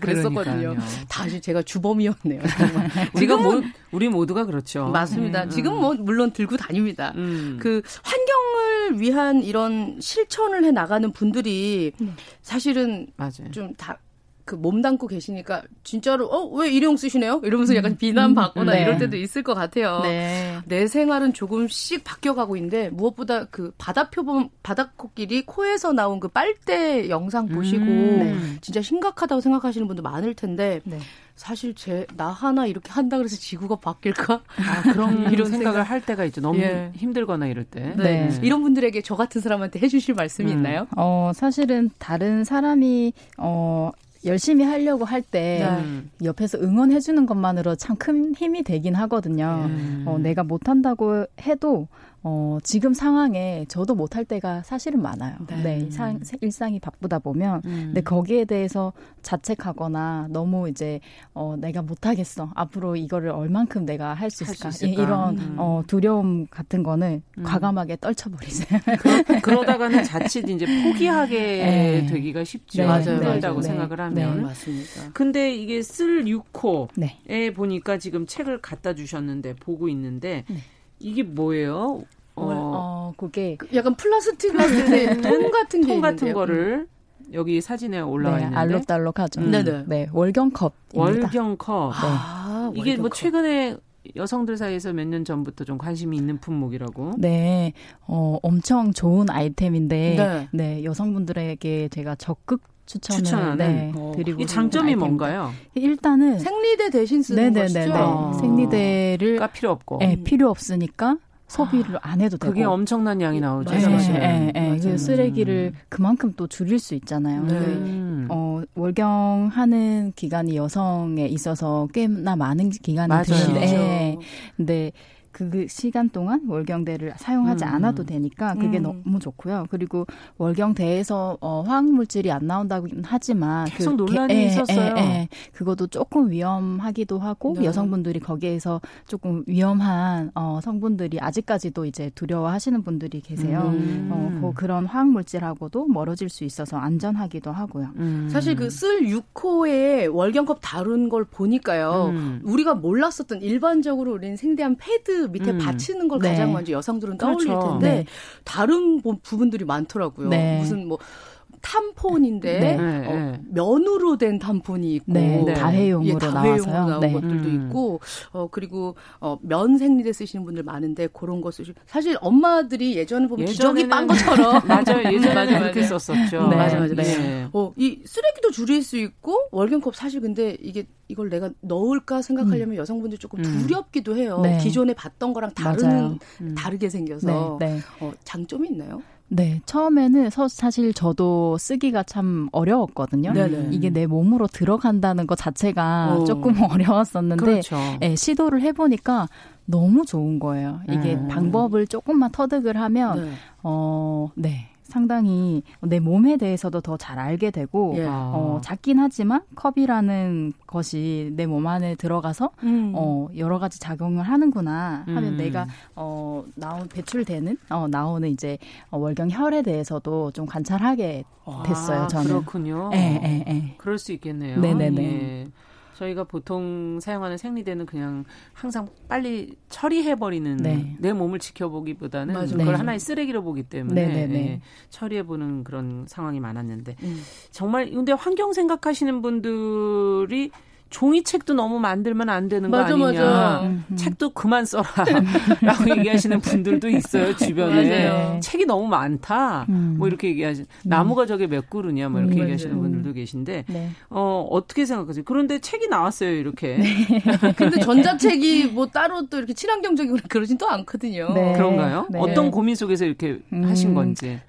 그랬었거든요. 다시 제가 주범이었네요. (laughs) 우리가 뭐 우리 모두가 그렇죠. 맞습니다. 음. 지금 뭐 물론 들고 다닙니다. 음. 그 환경을 위한 이런 실천을 해 나가는 분들이 네. 사실은 좀다 그 몸담고 계시니까 진짜로 어 왜 일회용 쓰시네요? 이러면서 약간 음. 비난받거나 네. 이럴 때도 있을 것 같아요. 네. 내 생활은 조금씩 바뀌어가고 있는데 무엇보다 그 바다 표범 바다 코끼리 코에서 나온 그 빨대 영상 보시고 음. 네. 진짜 심각하다고 생각하시는 분도 많을 텐데 네. 사실 제 나 하나 이렇게 한다 그래서 지구가 바뀔까? 아, 그런 (laughs) 이런 생각을 생각. 할 때가 있죠. 너무 예. 힘들거나 이럴 때. 네. 네. 이런 분들에게 저 같은 사람한테 해주실 말씀이 음. 있나요? 어 사실은 다른 사람이 어 열심히 하려고 할때 네. 옆에서 응원해 주는 것만으로 참 큰 힘이 되긴 하거든요. 음. 어, 내가 못 한다고 해도 어, 지금 상황에 저도 못할 때가 사실은 많아요. 네. 네 상, 일상이 바쁘다 보면. 음. 근데 거기에 대해서 자책하거나 너무 이제, 어, 내가 못하겠어. 앞으로 이거를 얼만큼 내가 할 수 있을까. 수 있을까? 이 런, 음. 어, 두려움 같은 거는 음. 과감하게 떨쳐버리세요. (laughs) 그러, 다가는 자칫 이제 포기하게 네. 되기가 쉽죠. 네. 맞아요. 힘들다고 네. 생각을 하면. 네. 맞습니다. 근데 이게 쓸 6호에 보니까 지금 책을 갖다 주셨는데, 보고 있는데, 네. 이게 뭐예요? 어, 어 그게 그 약간 플라스틱 (laughs) 같은 통 같은 통 같은 거를 여기 사진에 올라와 네, 있는데 알록달록하죠. 음. 네네. 네, 월경컵. 월경컵. 네. 아, 이게 월경컵. 뭐 최근에 여성들 사이에서 몇 년 전부터 좀 관심이 있는 품목이라고. 네, 어, 엄청 좋은 아이템인데, 네, 네 여성분들에게 제가 적극 추천을 추천하는? 네, 어. 드리고 이 장점이 뭔가요? 일단은 생리대 대신 쓰는 네네네네. 것이죠. 아. 생리대를 까 필요 없고. 네, 필요 없으니까 소비를 안 해도 되고 그게 엄청난 양이 나오죠. 네, 사실. 네, 네, 네. 쓰레기를 그만큼 또 줄일 수 있잖아요. 네. 어, 월경하는 기간이 여성에 있어서 꽤나 많은 기간이 드는데, 네. 근데 그 시간 동안 월경대를 사용하지 음. 않아도 되니까 그게 음. 너무 좋고요. 그리고 월경대에서 어, 화학 물질이 안 나온다고 하지만 계속 그, 논란이 에, 예, 있었어요. 에, 예, 에, 예. 그것도 조금 위험하기도 하고 네. 여성분들이 거기에서 조금 위험한 어, 성분들이 아직까지도 이제 두려워하시는 분들이 계세요. 음. 어, 그, 그런 화학 물질하고도 멀어질 수 있어서 안전하기도 하고요. 음. 사실 그 쓸 6호의 월경컵 다룬 걸 보니까요. 음. 우리가 몰랐었던 일반적으로 우리는 생대한 패드 밑에 음. 받치는 걸 네. 가장 먼저 여성들은 떠올릴 그렇죠. 텐데 네. 다른 부분들이 많더라고요. 네. 무슨 뭐 탐폰인데 네. 어, 네. 면으로 된 탐폰이 있고 네, 네. 다회용으로 예, 다회용으로 나온 네. 것들도 음. 있고 어 그리고 어, 면 생리대 쓰시는 분들 많은데 그런 거 쓰시 사실 엄마들이 예전에 보면 기저귀 빤 것처럼 (laughs) 맞아요 예전에 그렇게 썼었죠 네. 맞아 맞아 네. 어 이 쓰레기도 줄일 수 있고 월경컵 사실 근데 이게 이걸 내가 넣을까 생각하려면 음. 여성분들 조금 음. 두렵기도 해요 기존에 봤던 거랑 다른 음. 다르게 생겨서 어, 장점이 있나요? 네, 처음에는 서, 사실 저도 쓰기가 참 어려웠거든요. 네네. 이게 내 몸으로 들어간다는 것 자체가 오. 조금 (laughs) 어려웠었는데 그렇죠. 네, 시도를 해보니까 너무 좋은 거예요. 이게 음. 방법을 조금만 터득을 하면 네. 어, 네. 상당히 내 몸에 대해서도 더 잘 알게 되고 예. 어, 작긴 하지만 컵이라는 것이 내 몸 안에 들어가서 음. 어, 여러 가지 작용을 하는구나 하면 음. 내가 어, 나온 배출되는 어, 나오는 이제 어, 월경 혈에 대해서도 좀 관찰하게 됐어요. 아, 저는 그렇군요. 예, 예, 예. 그럴 수 있겠네요. 네네네. 예. 저희가 보통 사용하는 생리대는 그냥 항상 빨리 처리해버리는 네. 내 몸을 지켜보기보다는 맞아. 그걸 네. 하나의 쓰레기로 보기 때문에 네, 네, 네. 예, 처리해보는 그런 상황이 많았는데 음. 정말 근데 환경 생각하시는 분들이 종이책도 너무 만들면 안 되는 거 맞아, 아니냐. 맞아. 음, 음. 책도 그만 써라. (laughs) 라고 얘기하시는 분들도 있어요, 주변에. 맞아요. 책이 너무 많다. 음. 뭐 이렇게 얘기하시 나무가 저게 몇 그루냐. 뭐 이렇게 음, 얘기하시는 분들도 계신데, 네. 어, 어떻게 생각하세요? 그런데 책이 나왔어요, 이렇게. 네. (laughs) 근데 전자책이 뭐 따로 또 이렇게 친환경적이고 그러진 또 않거든요. 네. 그런가요? 네. 어떤 고민 속에서 이렇게 하신 건지.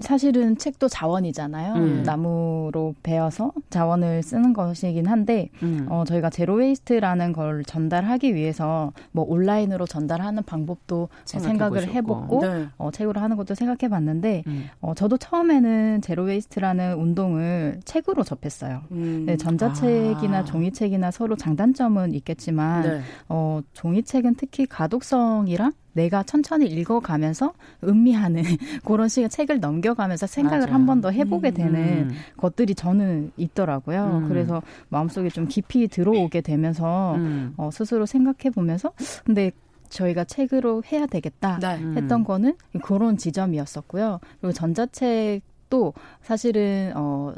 사실은 책도 자원이잖아요. 음. 나무로 베어서 자원을 쓰는 것이긴 한데 음. 어, 저희가 zero waste라는 걸 전달하기 위해서 뭐 온라인으로 전달하는 방법도 생각을 해보고 네. 어, 책으로 하는 것도 생각해봤는데 음. 어, 저도 처음에는 zero waste라는 운동을 책으로 접했어요. 음. 네, 전자책이나 아. 종이책이나 서로 장단점은 있겠지만 네. 어, 종이책은 특히 가독성이랑 내가 천천히 읽어가면서 음미하는 (laughs) 그런 식의 책을 넘겨가면서 생각을 한 번 더 해보게 음. 되는 음. 것들이 저는 있더라고요. 음. 그래서 마음속에 좀 깊이 들어오게 되면서 음. 어, 스스로 생각해 보면서 근데 저희가 책으로 해야 되겠다 네. 했던 음. 거는 그런 지점이었었고요. 그리고 전자책도 사실은 어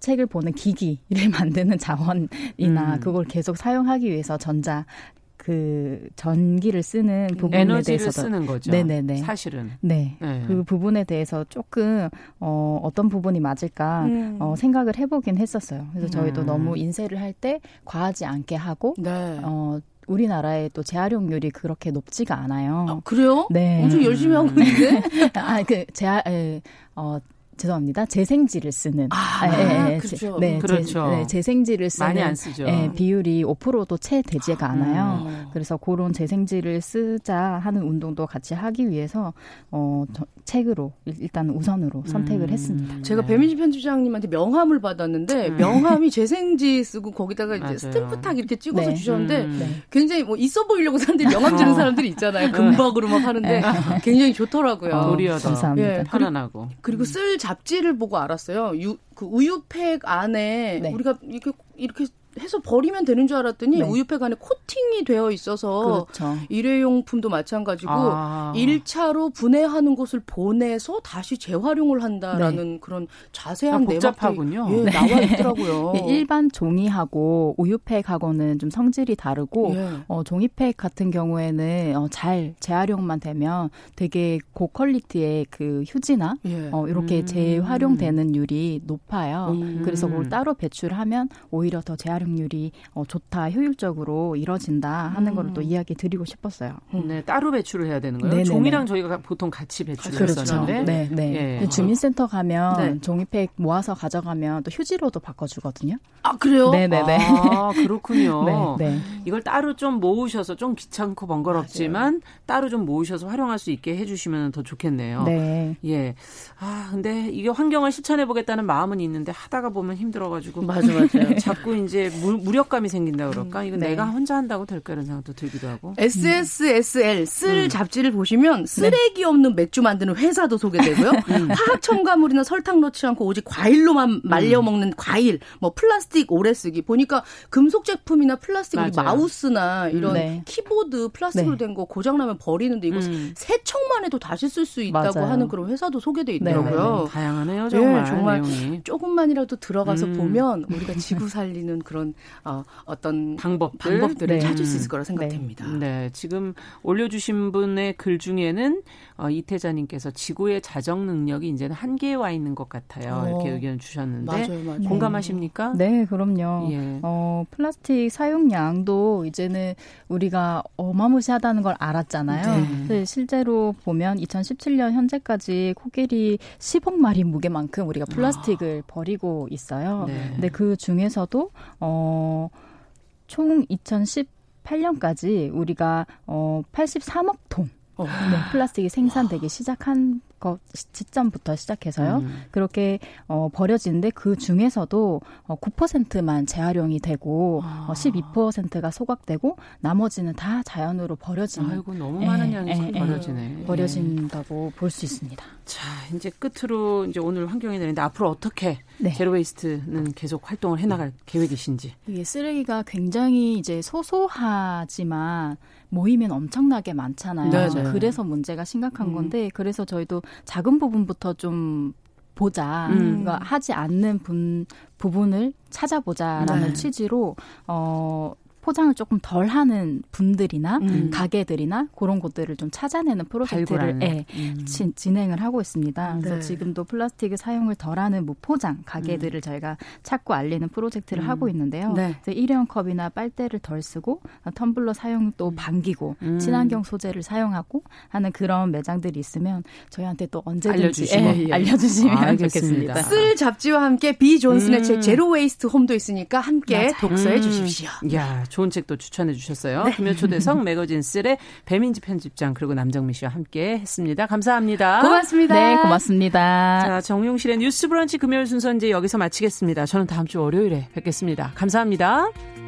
책을 보는 기기를 (laughs) 만드는 자원이나 음. 그걸 계속 사용하기 위해서 전자 그 전기를 쓰는 부분에 에너지를 대해서도 쓰는 거죠. 네네네. 사실은. 네. 네. 그 부분에 대해서 조금 어 어떤 부분이 맞을까 음. 어 생각을 해보긴 했었어요. 그래서 저희도 음. 너무 인쇄를 할 때 과하지 않게 하고 네. 어 우리나라의 또 재활용률이 그렇게 높지가 않아요. 아, 그래요? 네. 엄청 열심히 하고 있는데? (laughs) 아, 그, 재활, 에, 어, 죄송합니다. 재생지를 쓰는 아, 예, 예, 그렇죠. 네, 그렇죠. 제, 네, 재생지를 쓰는 많이 안 쓰죠. 예, 비율이 5%도 채 되지가 않아요. 음. 그래서 그런 재생지를 쓰자 하는 운동도 같이 하기 위해서 어 저, 책으로 일단 우선으로 선택을 음. 했습니다. 제가 네. 배민지 편집장님한테 명함을 받았는데 음. 명함이 재생지 쓰고 거기다가 이제 스탬프 탁 이렇게 찍어서 네. 주셨는데 음. 네. 굉장히 뭐 있어 보이려고 사람들이 명함 주는 어. 사람들이 있잖아요. 금박으로 막 하는데 네. 굉장히 좋더라고요. 어, 도리하다. 감사합니다. 예, 편안하고. 그리고 쓸 잡지를 보고 알았어요. 유, 그 우유팩 안에 네. 우리가 이렇게 이렇게 해서 버리면 되는 줄 알았더니 네. 우유팩 안에 코팅이 되어 있어서 그렇죠. 일회용품도 마찬가지고 아. 1차로 분해하는 곳을 보내서 다시 재활용을 한다라는 네. 그런 자세한 복잡하군요. 예, 네. 나와 (laughs) 있더라고요. 네, 일반 종이하고 우유팩하고는 좀 성질이 다르고 예. 어, 종이팩 같은 경우에는 어, 잘 재활용만 되면 되게 고퀄리티의 그 휴지나 예. 어, 이렇게 음. 재활용되는 율이 높아요. 음. 그래서 그걸 따로 배출하면 오히려 더 재활용 발효율이 어, 좋다, 효율적으로 이뤄진다 하는 음. 거를 또 이야기 드리고 싶었어요. 음. 네, 따로 배출을 해야 되는 거예요. 네네네. 종이랑 저희가 보통 같이 배출했었는데, 그렇죠. 네, 네. 예. 주민센터 가면 네. 종이팩 모아서 가져가면 또 휴지로도 바꿔주거든요. 아 그래요? 네네네. 아 그렇군요. (laughs) 네, 네. 이걸 따로 좀 모으셔서 좀 귀찮고 번거롭지만 맞아요. 따로 좀 모으셔서 활용할 수 있게 해주시면 더 좋겠네요. 네. 예. 아 근데 이게 환경을 실천해 보겠다는 마음은 있는데 하다가 보면 힘들어가지고 맞아 맞아요. (laughs) 자꾸 이제 무, 력감이 생긴다 그럴까? 이건 네. 내가 혼자 한다고 될까 이런 생각도 들기도 하고. SSSL 쓸 음. 잡지를 보시면 쓰레기 네. 없는 맥주 만드는 회사도 소개되고요. (laughs) 음. 화학 첨가물이나 설탕 넣지 않고 오직 과일로만 말려 음. 먹는 과일, 뭐 플라스틱 오래 쓰기 보니까 금속 제품이나 플라스틱 마우스나 이런 네. 키보드 플라스틱으로 네. 된거 고장 나면 버리는데 이거 음. 세척만 해도 다시 쓸 수 있다고 맞아요. 하는 그런 회사도 소개돼 네, 있더라고요. 네, 다양하네요, 정말. 정말. 조금만이라도 들어가서 음. 보면 우리가 지구 살리는 그런 그런 어, 어떤 방법들, 방법들을 네. 찾을 수 있을 거라 생각됩니다. 네. 네. 지금 올려주신 분의 글 중에는 어, 이태자님께서 지구의 자정 능력이 이제는 한계에 와 있는 것 같아요. 어. 이렇게 의견 주셨는데 맞아요, 맞아요. 공감하십니까? 네, 그럼요. 예. 어, 플라스틱 사용량도 이제는 우리가 어마무시하다는 걸 알았잖아요. 네. 실제로 보면 2017년 현재까지 코끼리 10억 마리 무게만큼 우리가 플라스틱을 아. 버리고 있어요. 네. 근데 그 중에서도 어, 총 2018년까지 우리가 어, 83억 톤 어. 네, 플라스틱이 생산되기 시작한 것 시점부터 시작해서요. 음. 그렇게 어, 버려지는데 그 중에서도 어, 9%만 재활용이 되고 아. 어, 12%가 소각되고 나머지는 다 자연으로 버려지는. 아이고 너무 많은 예, 양이 예, 예, 버려지네. 버려진다고 볼 수 있습니다. 자 이제 끝으로 이제 오늘 환경이 되는데 앞으로 어떻게 네. 제로웨이스트는 계속 활동을 해나갈 계획이신지. 이게 쓰레기가 굉장히 이제 소소하지만 모이면 엄청나게 많잖아요. 네, 네. 그래서 문제가 심각한 음. 건데 그래서 저희도 작은 부분부터 좀 보자. 음. 그러니까 하지 않는 분, 부분을 찾아보자라는 네. 취지로 어 포장을 조금 덜 하는 분들이나 음. 가게들이나 그런 곳들을 좀 찾아내는 프로젝트를 예, 음. 지, 진행을 하고 있습니다. 그래서 네. 지금도 플라스틱을 사용을 덜하는 무포장 가게들을 음. 저희가 찾고 알리는 프로젝트를 음. 하고 있는데요. 네. 일회용 컵이나 빨대를 덜 쓰고 텀블러 사용도 음. 반기고 음. 친환경 소재를 사용하고 하는 그런 매장들이 있으면 저희한테 또 언제든지 알려주시면, 예, 예. 알려주시면 아, 좋겠습니다. 쓸 잡지와 함께 비 존슨의 책 Zero Waste Home도 있으니까 함께 맞아. 독서해 주십시오. 야 좋은 책도 추천해 주셨어요. 네. 금요 초대석 매거진 쓸의 배민지 편집장 그리고 남정미 씨와 함께 했습니다. 감사합니다. 고맙습니다. 네, 고맙습니다. 자, 정용실의 뉴스 브런치 금요일 순서 이제 여기서 마치겠습니다. 저는 다음 주 월요일에 뵙겠습니다. 감사합니다.